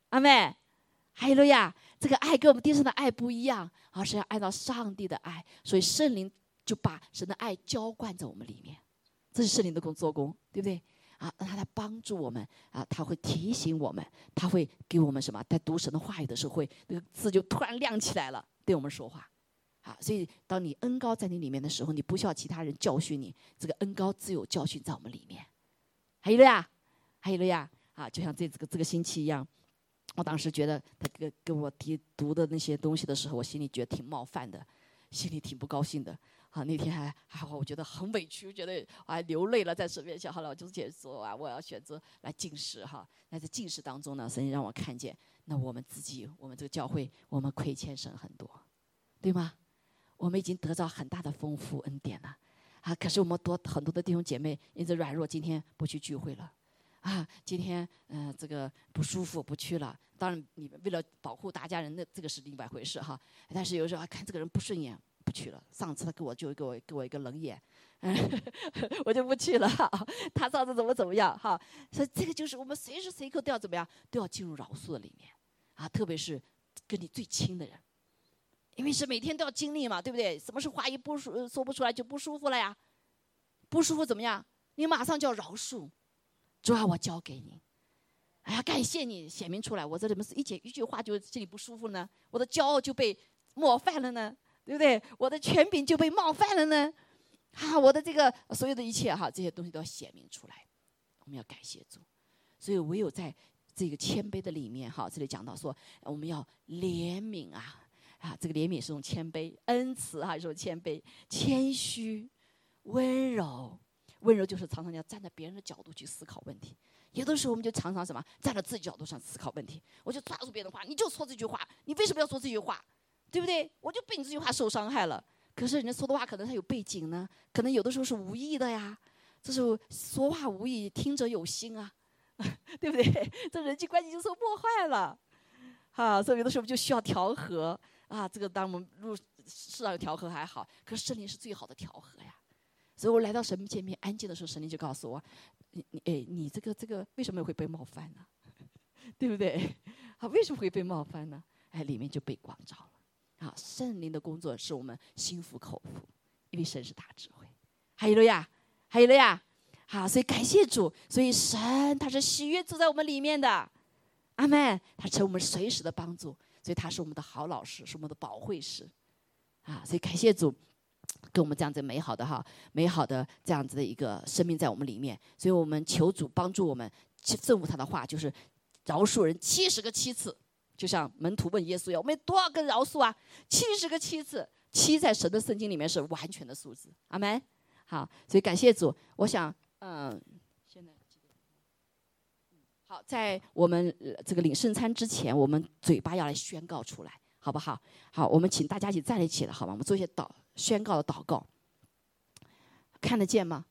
阿妹，哈利路亚！这个爱跟我们地上的爱不一样，而是要按照上帝的爱，所以圣灵就把神的爱浇灌在我们里面，这是圣灵的工做工，对不对？啊，让他来帮助我们啊，他会提醒我们，他会给我们什么？在读神的话语的时候，会那个字就突然亮起来了，对我们说话。啊，所以当你恩高在你里面的时候，你不需要其他人教训你，这个恩高自有教训在我们里面。还有了呀，还有了呀，啊，就像这这个这个星期一样，我当时觉得他跟跟我提读的那些东西的时候，我心里觉得挺冒犯的，心里挺不高兴的。啊，那天还还好，我觉得很委屈，觉得我还流泪了，在神面前。好了，我就解说啊，我要选择来进食哈。那在进食当中呢，神让我看见，那我们自己，我们这个教会，我们亏欠神很多，对吗？我们已经得到很大的丰富恩典了，啊，可是我们多很多的弟兄姐妹因此软弱，今天不去聚会了，啊，今天嗯这个不舒服不去了。当然，你们为了保护大家人，的这个是另外一回事哈。但是有时候看这个人不顺眼。去了。上次他给我就给我给我一个冷眼，[LAUGHS] 我就不去了。他上次怎么怎么样哈？所以这个就是我们随时随刻都要怎么样，都要进入饶恕的里面啊。特别是跟你最亲的人，因为是每天都要经历嘛，对不对？什么是话一不说说不出来就不舒服了呀？不舒服怎么样？你马上就要饶恕，主啊，我交给你。哎呀，感谢你显明出来，我这怎么是一句一句话就心里不舒服呢？我的骄傲就被冒犯了呢？对不对？我的权柄就被冒犯了呢，哈！我的这个所有的一切哈，这些东西都要显明出来。我们要感谢主，所以唯有在这个谦卑的里面哈，这里讲到说，我们要怜悯啊，啊，这个怜悯是种谦卑，恩慈哈是种谦卑，谦虚，温柔，温柔就是常常要站在别人的角度去思考问题。有的时候我们就常常什么，站在自己角度上思考问题，我就抓住别人的话，你就说这句话，你为什么要说这句话，对不对？我就被你这句话受伤害了。可是人家说的话可能他有背景呢，可能有的时候是无意的呀。这时候说话无意，听者有心啊，[LAUGHS] 对不对？这人际关系就受破坏了。啊，所以有的时候我们就需要调和啊。这个当我们入世上调和还好，可是圣灵是最好的调和呀。所以我来到神面前安静的时候，神灵就告诉我。你你哎，你这个这个为什么会被冒犯呢？[LAUGHS] 对不对？啊，为什么会被冒犯呢？哎，里面就被光照了。啊，圣灵的工作是我们心服口服，因为神是大智慧。还有了呀，还有了呀。好，所以感谢主，所以神他是喜悦住在我们里面的。阿门。他成我们随时的帮助，所以他是我们的好老师，是我们的保惠师。啊，所以感谢主。给我们这样子美好的哈，美好的这样子的一个生命在我们里面，所以我们求主帮助我们去，正如他的话，就是饶恕人七十个七次，就像门徒问耶稣要，我们多少个饶恕啊？七十个七次，七在神的圣经里面是完全的数字，阿门。好，所以感谢主。我想，嗯，现在好，在我们这个领圣餐之前，我们嘴巴要来宣告出来，好不好？好，我们请大家一起站立起来，好吗？我们做一些祷。宣告的祷告，看得见吗？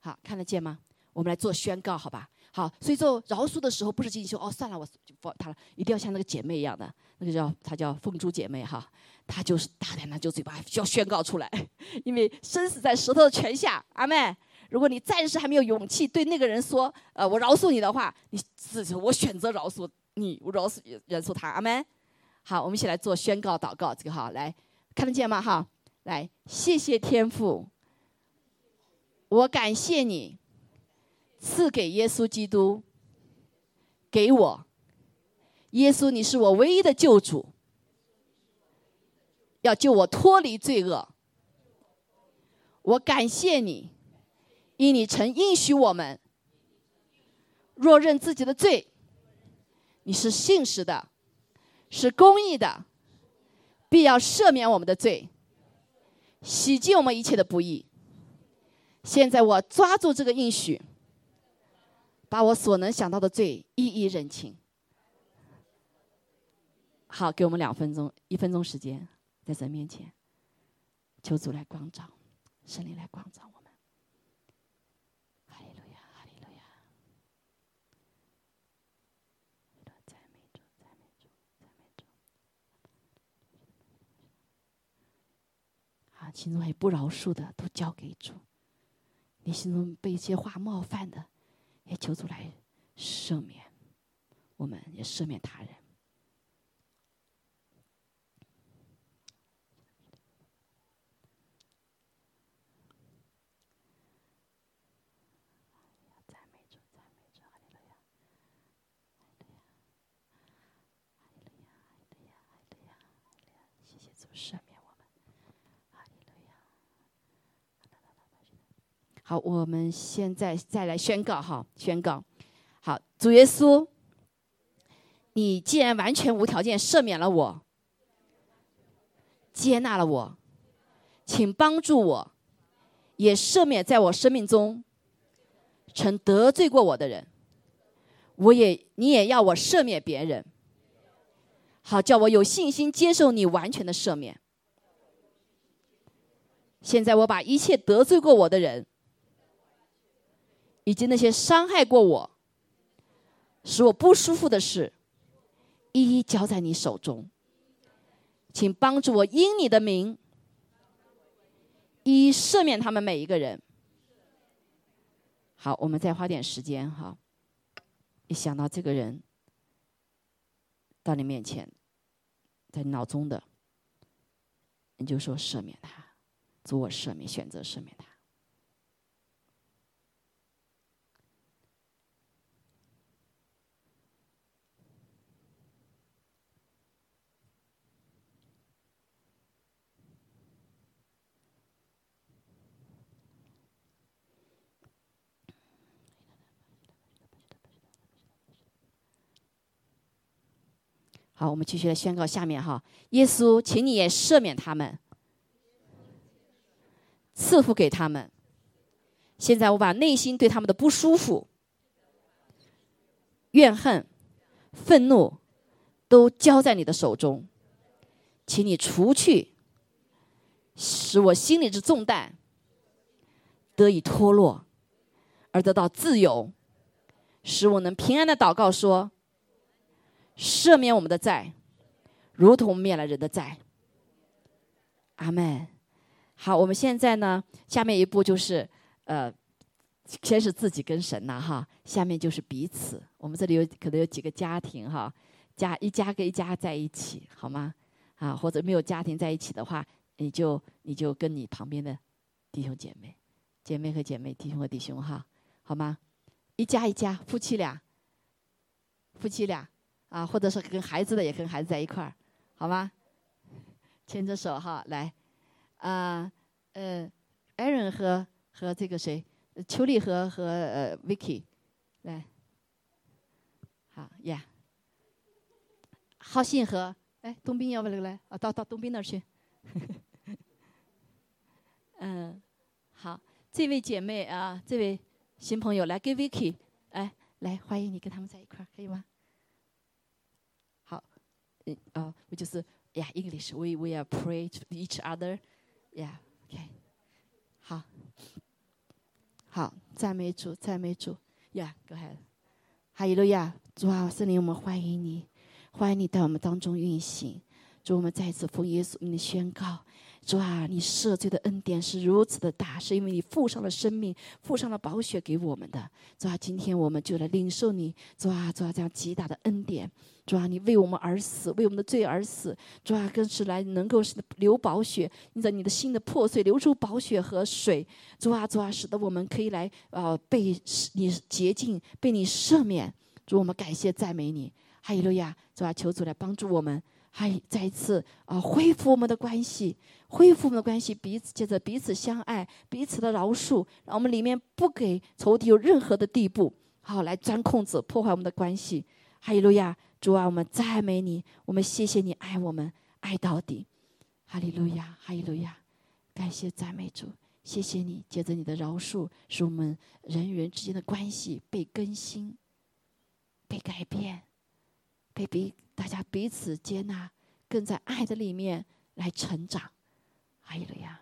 好，看得见吗？我们来做宣告，好吧？好，所以做饶恕的时候，不是进行哦，算了，我就放他了，一定要像那个姐妹一样的，那个叫她叫凤珠姐妹哈，她就是大胆的，就嘴巴需要宣告出来，[LAUGHS] 因为生死在舌头的泉下，阿妹，如果你暂时还没有勇气对那个人说，呃，我饶恕你的话，你自己我选择饶恕你，我饶恕饶恕他，阿妹。好，我们一起来做宣告祷告，这个哈，来。看得见吗？哈，来，谢谢天父，我感谢你赐给耶稣基督给我，耶稣，你是我唯一的救主，要救我脱离罪恶。我感谢你，因你曾应许我们，若认自己的罪，你是信实的，是公义的。必要赦免我们的罪，洗净我们一切的不义。现在我抓住这个应许，把我所能想到的罪一一认清。好，给我们两分钟，一分钟时间，在神面前，求主来光照，圣灵来光照。心中还不饶恕的，都交给主；你心中被一些话冒犯的，也求主来赦免。我们也赦免他人。谢谢主赦免。好，我们现在再来宣告哈，宣告，好，主耶稣，你既然完全无条件赦免了我，接纳了我，请帮助我，也赦免在我生命中曾得罪过我的人，我也你也要我赦免别人，好叫我有信心接受你完全的赦免。现在我把一切得罪过我的人。以及那些伤害过我、使我不舒服的事，一一交在你手中，请帮助我因你的名，一一赦免他们每一个人。好，我们再花点时间哈。一想到这个人到你面前，在你脑中的，你就说赦免他，主我赦免，选择赦免他。好，我们继续来宣告下面哈，耶稣，请你也赦免他们，赐福给他们。现在我把内心对他们的不舒服、怨恨、愤怒都交在你的手中，请你除去，使我心里之重担得以脱落，而得到自由，使我能平安的祷告说。赦免我们的债，如同灭了人的债。阿门。好，我们现在呢，下面一步就是呃，先是自己跟神呐哈，下面就是彼此。我们这里有可能有几个家庭哈，家一家跟一家在一起，好吗？啊，或者没有家庭在一起的话，你就你就跟你旁边的弟兄姐妹、姐妹和姐妹、弟兄和弟兄哈，好吗？一家一家，夫妻俩，夫妻俩。啊，或者是跟孩子的也跟孩子在一块儿，好吗？牵着手哈，来，啊，呃，Aaron 和和这个谁，秋丽和和呃 Vicky，来，好呀，浩信和哎，东兵要不要来？啊，到到东兵那儿去。[LAUGHS] 嗯，好，这位姐妹啊，这位新朋友来跟 Vicky，哎，来欢迎你跟他们在一块儿，可以吗？uh, we just yeah English. We we are pray to each other，Yeah，OK，好，好，赞美主，赞美主。Yeah. Go ahead. 哈利路亚，主啊，圣灵，我们欢迎你，欢迎你到我们当中运行。主，我们再次奉耶稣名的宣告。主啊，你赦罪的恩典是如此的大，是因为你付上了生命，付上了宝血给我们的。主啊，今天我们就来领受你，主啊，主啊，这样极大的恩典。主啊，你为我们而死，为我们的罪而死。主啊，更是来能够是流宝血，你在你的心的破碎，流出宝血和水。主啊，主啊，使得我们可以来呃被你洁净，被你赦免。主，我们感谢赞美你，哈利路亚。主啊，求主来帮助我们。还再一次啊，恢复我们的关系，恢复我们的关系，彼此接着彼此相爱，彼此的饶恕，让我们里面不给仇敌有任何的地步，好来钻空子，破坏我们的关系。哈利路亚，主啊，我们赞美你，我们谢谢你爱我们，爱到底。哈利路亚，哈利路亚，感谢赞美主，谢谢你，接着你的饶恕，使我们人与人之间的关系被更新，被改变，被彼。大家彼此接纳，更在爱的里面来成长。还有了呀。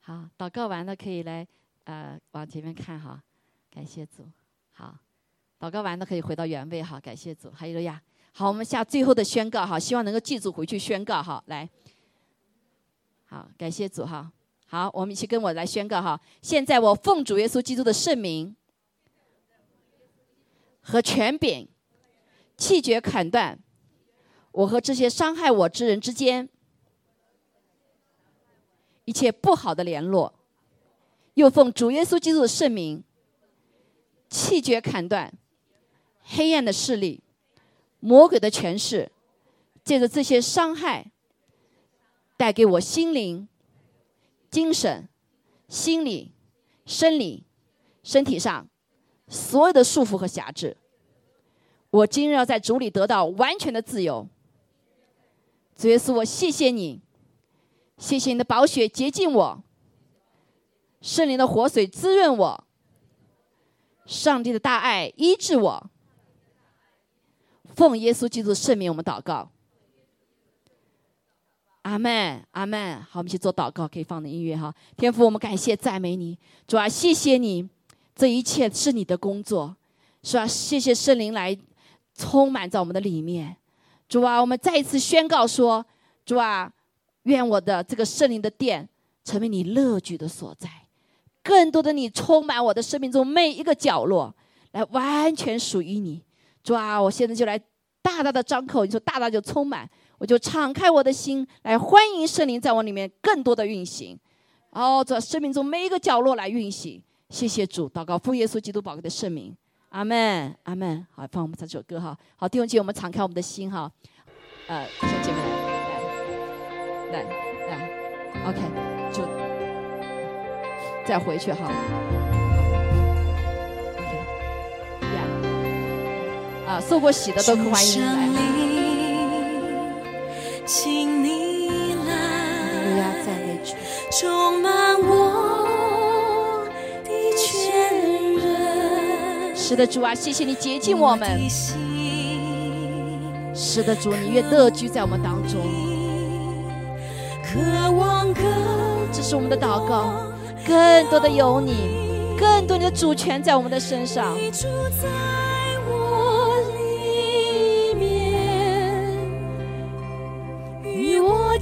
好，祷告完了可以来呃往前面看哈，感谢主。好，祷告完了可以回到原位哈，感谢主。还有了呀。好，我们下最后的宣告哈，希望能够记住回去宣告哈。来，好，感谢主哈。好，我们一起跟我来宣告哈。现在我奉主耶稣基督的圣名和权柄，气绝砍断我和这些伤害我之人之间一切不好的联络，又奉主耶稣基督的圣名，气绝砍断黑暗的势力。魔鬼的权势，借着这些伤害，带给我心灵、精神、心理、生理、身体上所有的束缚和辖制。我今日要在主里得到完全的自由。主耶稣，我谢谢你，谢谢你的宝血洁净我，圣灵的活水滋润我，上帝的大爱医治我。奉耶稣基督圣名，我们祷告。阿门，阿门。好，我们去做祷告，可以放的音乐哈。天父，我们感谢赞美你，主啊，谢谢你，这一切是你的工作，是吧？谢谢圣灵来充满在我们的里面，主啊，我们再一次宣告说，主啊，愿我的这个圣灵的殿成为你乐举的所在，更多的你充满我的生命中每一个角落，来完全属于你。主啊，我现在就来大大的张口，你说大大就充满，我就敞开我的心来欢迎圣灵在我里面更多的运行，哦，在生命中每一个角落来运行。谢谢主，祷告奉耶稣基督宝贵的圣名，阿门，阿门。好，放我们这首歌哈。好，弟兄姐妹，我们敞开我们的心哈。呃，小姐妹来，来，来，来，OK，就再回去哈。啊，受过洗的都可欢迎来。请你来，不要赞美主，充满我的全人。是的，主啊，谢谢你洁净我们。是的，主，你越乐居在我们当中。这是我们的祷告，更多的有你，更多你的主权在我们的身上。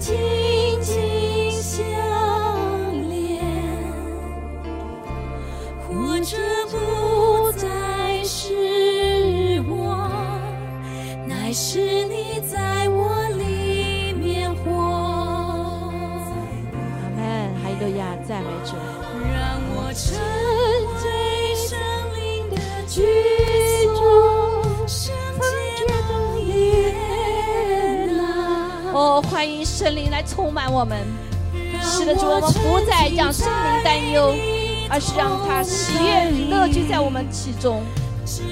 紧紧相连活着不再是我乃是你在我里面活。让我成为生命的主欢迎圣灵来充满我们，是的主，我们不再让圣灵担忧，而是让他喜悦乐居在我们其中。直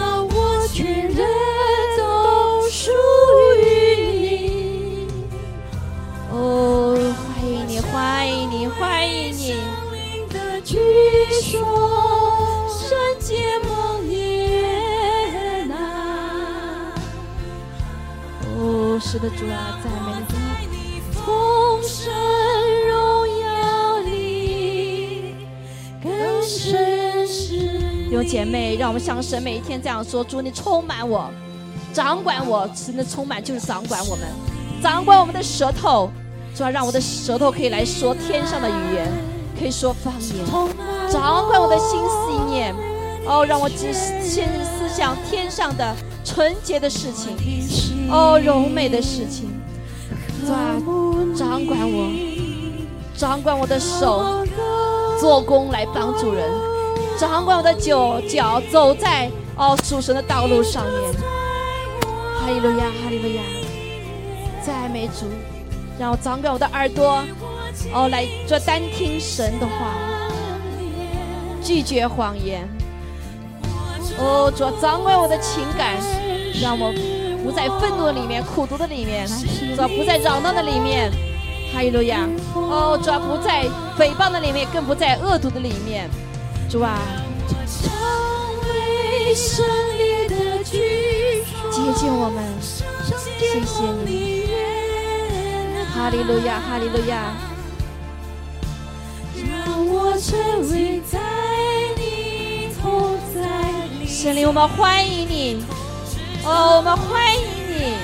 到我全人都属于你。哦，欢迎你，欢迎你，欢迎你。哦，是的主啊，赞美你。弟兄姐妹，让我们向神每一天这样说：主，你充满我，掌管我，神的充满就是掌管我们，掌管我们的舌头，主啊，让我的舌头可以来说天上的语言，可以说方言，掌管我的心思意念，哦，让我只先思想天上的纯洁的事情，[LAUGHS] 哦，柔美的事情，主啊，掌管我，掌管我的手，做工来帮助人。掌管我的脚脚走在哦主神的道路上面，哈利路亚，哈利路亚，赞美主，让我掌管我的耳朵哦来做单听神的话，拒绝谎言。哦主掌管我的情感，让我不在愤怒的里面、苦读的里面，主不在扰闹的里面，哈利路亚。哦主不在诽谤的里面，更不在恶毒的里面。主啊，接近我们，谢谢你，哈利路亚，哈利路亚。神灵，我们欢迎你，哦，我们欢迎你。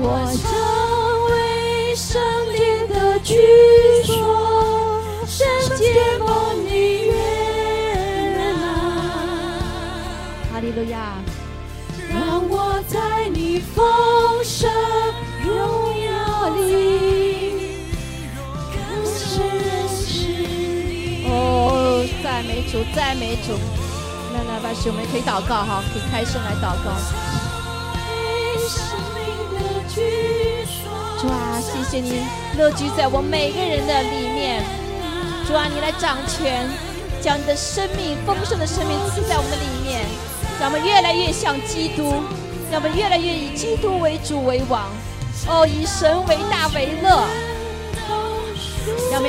我。据说圣洁梦里月啊，哈利路亚，让我在你丰盛赞美主，赞美主，那那把兄们可以祷告哈，可以开声来祷告。主啊，谢谢你乐居在我每个人的里面。主啊，你来掌权，将你的生命丰盛的生命赐在我们的里面，让我们越来越像基督，让我们越来越以基督为主为王。哦，以神为大为乐，让我们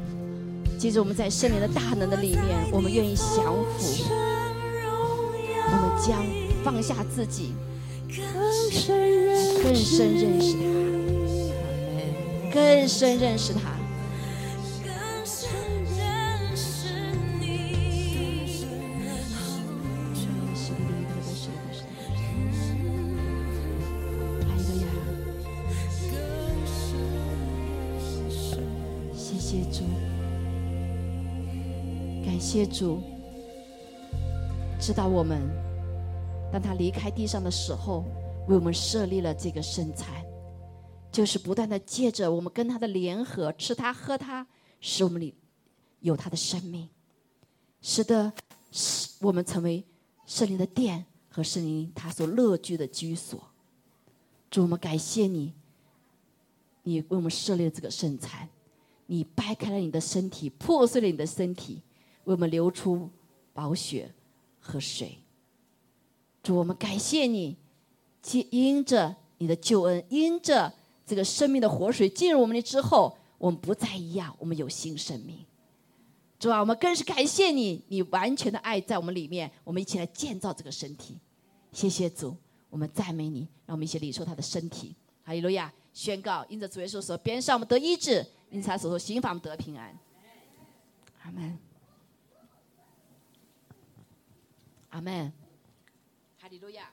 其实，我们在圣灵的大能的里面，我们愿意降服，我们将放下自己，更深认识他，更深认识他，更深认识。好的呀，谢谢主。谢主知道我们当他离开地上的时候，为我们设立了这个圣餐，就是不断的借着我们跟他的联合，吃他喝他，使我们里有他的生命，使得使我们成为圣灵的殿和圣灵他所乐居的居所。主，我们感谢你，你为我们设立了这个圣餐，你掰开了你的身体，破碎了你的身体。为我们流出宝血和水，主，我们感谢你，因着你的救恩，因着这个生命的活水进入我们的之后，我们不再一样，我们有新生命。主啊，我们更是感谢你，你完全的爱在我们里面，我们一起来建造这个身体。谢谢主，我们赞美你，让我们一起领受他的身体。哈利路亚！宣告，因着主耶稣所边上我们得医治，因他所说刑罚我们得平安。阿门。阿门，哈利路亚。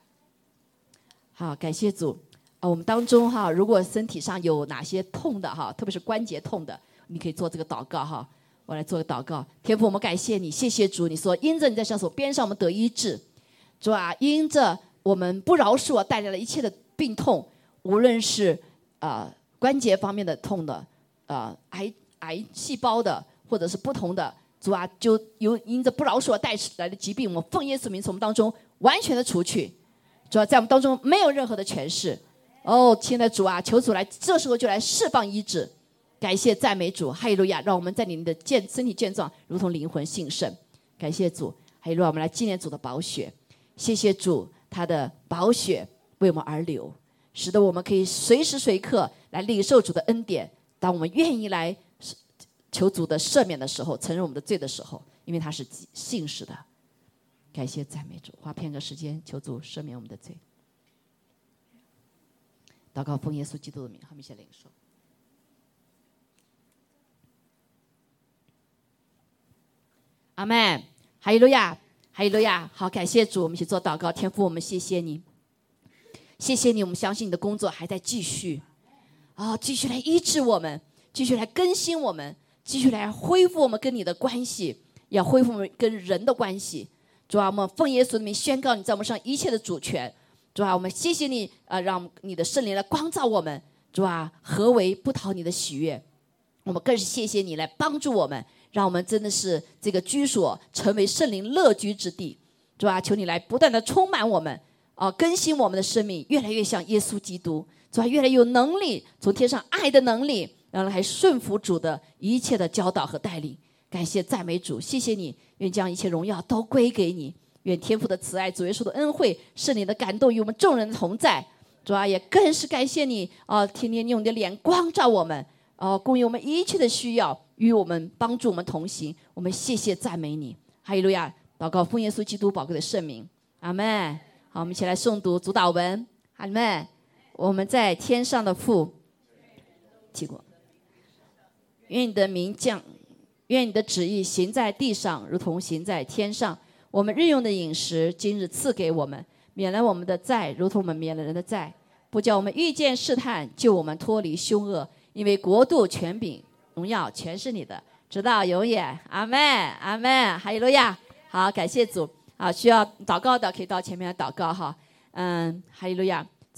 好，感谢主啊！我们当中哈，如果身体上有哪些痛的哈，特别是关节痛的，你可以做这个祷告哈。我来做个祷告，天父，我们感谢你，谢谢主。你说因着你在上手边上，我们得医治。主啊，因着我们不饶恕，带来了一切的病痛，无论是啊关节方面的痛的，呃癌癌细胞的，或者是不同的。主啊，就由因着不饶恕而带来的疾病，我们奉耶稣名从我们当中完全的除去。主啊，在我们当中没有任何的权势。哦，亲爱的主啊，求主来，这时候就来释放医治。感谢赞美主，哈利路亚！让我们在你们的健身体健壮，如同灵魂兴盛。感谢主，哈利路亚！我们来纪念主的宝血。谢谢主，他的宝血为我们而流，使得我们可以随时随刻来领受主的恩典。当我们愿意来。求主的赦免的时候，承认我们的罪的时候，因为他是信实的。感谢赞美主，花片刻时间求主赦免我们的罪。祷告奉耶稣基督的名，好，们一起领受。阿门，哈利路亚，哈利路亚。好，感谢主，我们一起做祷告。天父，我们谢谢你，谢谢你，我们相信你的工作还在继续，啊，继续来医治我们，继续来更新我们。继续来恢复我们跟你的关系，要恢复我们跟人的关系。主啊，我们奉耶稣的名宣告你在我们上一切的主权。主啊，我们谢谢你啊，让你的圣灵来光照我们。主啊，何为不讨你的喜悦？我们更是谢谢你来帮助我们，让我们真的是这个居所成为圣灵乐居之地。主啊，求你来不断的充满我们，啊，更新我们的生命，越来越像耶稣基督。主啊，越来越有能力，从天上爱的能力。然后还顺服主的一切的教导和带领，感谢赞美主，谢谢你，愿将一切荣耀都归给你，愿天父的慈爱、主耶稣的恩惠、圣灵的感动与我们众人同在。主啊，也更是感谢你啊，天天用你的脸光照我们，啊，供应我们一切的需要，与我们帮助我们同行。我们谢谢赞美你，哈利路亚！祷告奉耶稣基督宝贵的圣名，阿门。好，我们一起来诵读主祷文，阿门。我们在天上的父，提过。愿你的名降，愿你的旨意行在地上，如同行在天上。我们日用的饮食，今日赐给我们，免了我们的债，如同我们免了人的债。不叫我们遇见试探，救我们脱离凶恶。因为国度、权柄、荣耀，全是你的，直到永远。阿门，阿门。哈利路亚。好，感谢主。好，需要祷告的可以到前面来祷告哈。嗯，哈利路亚。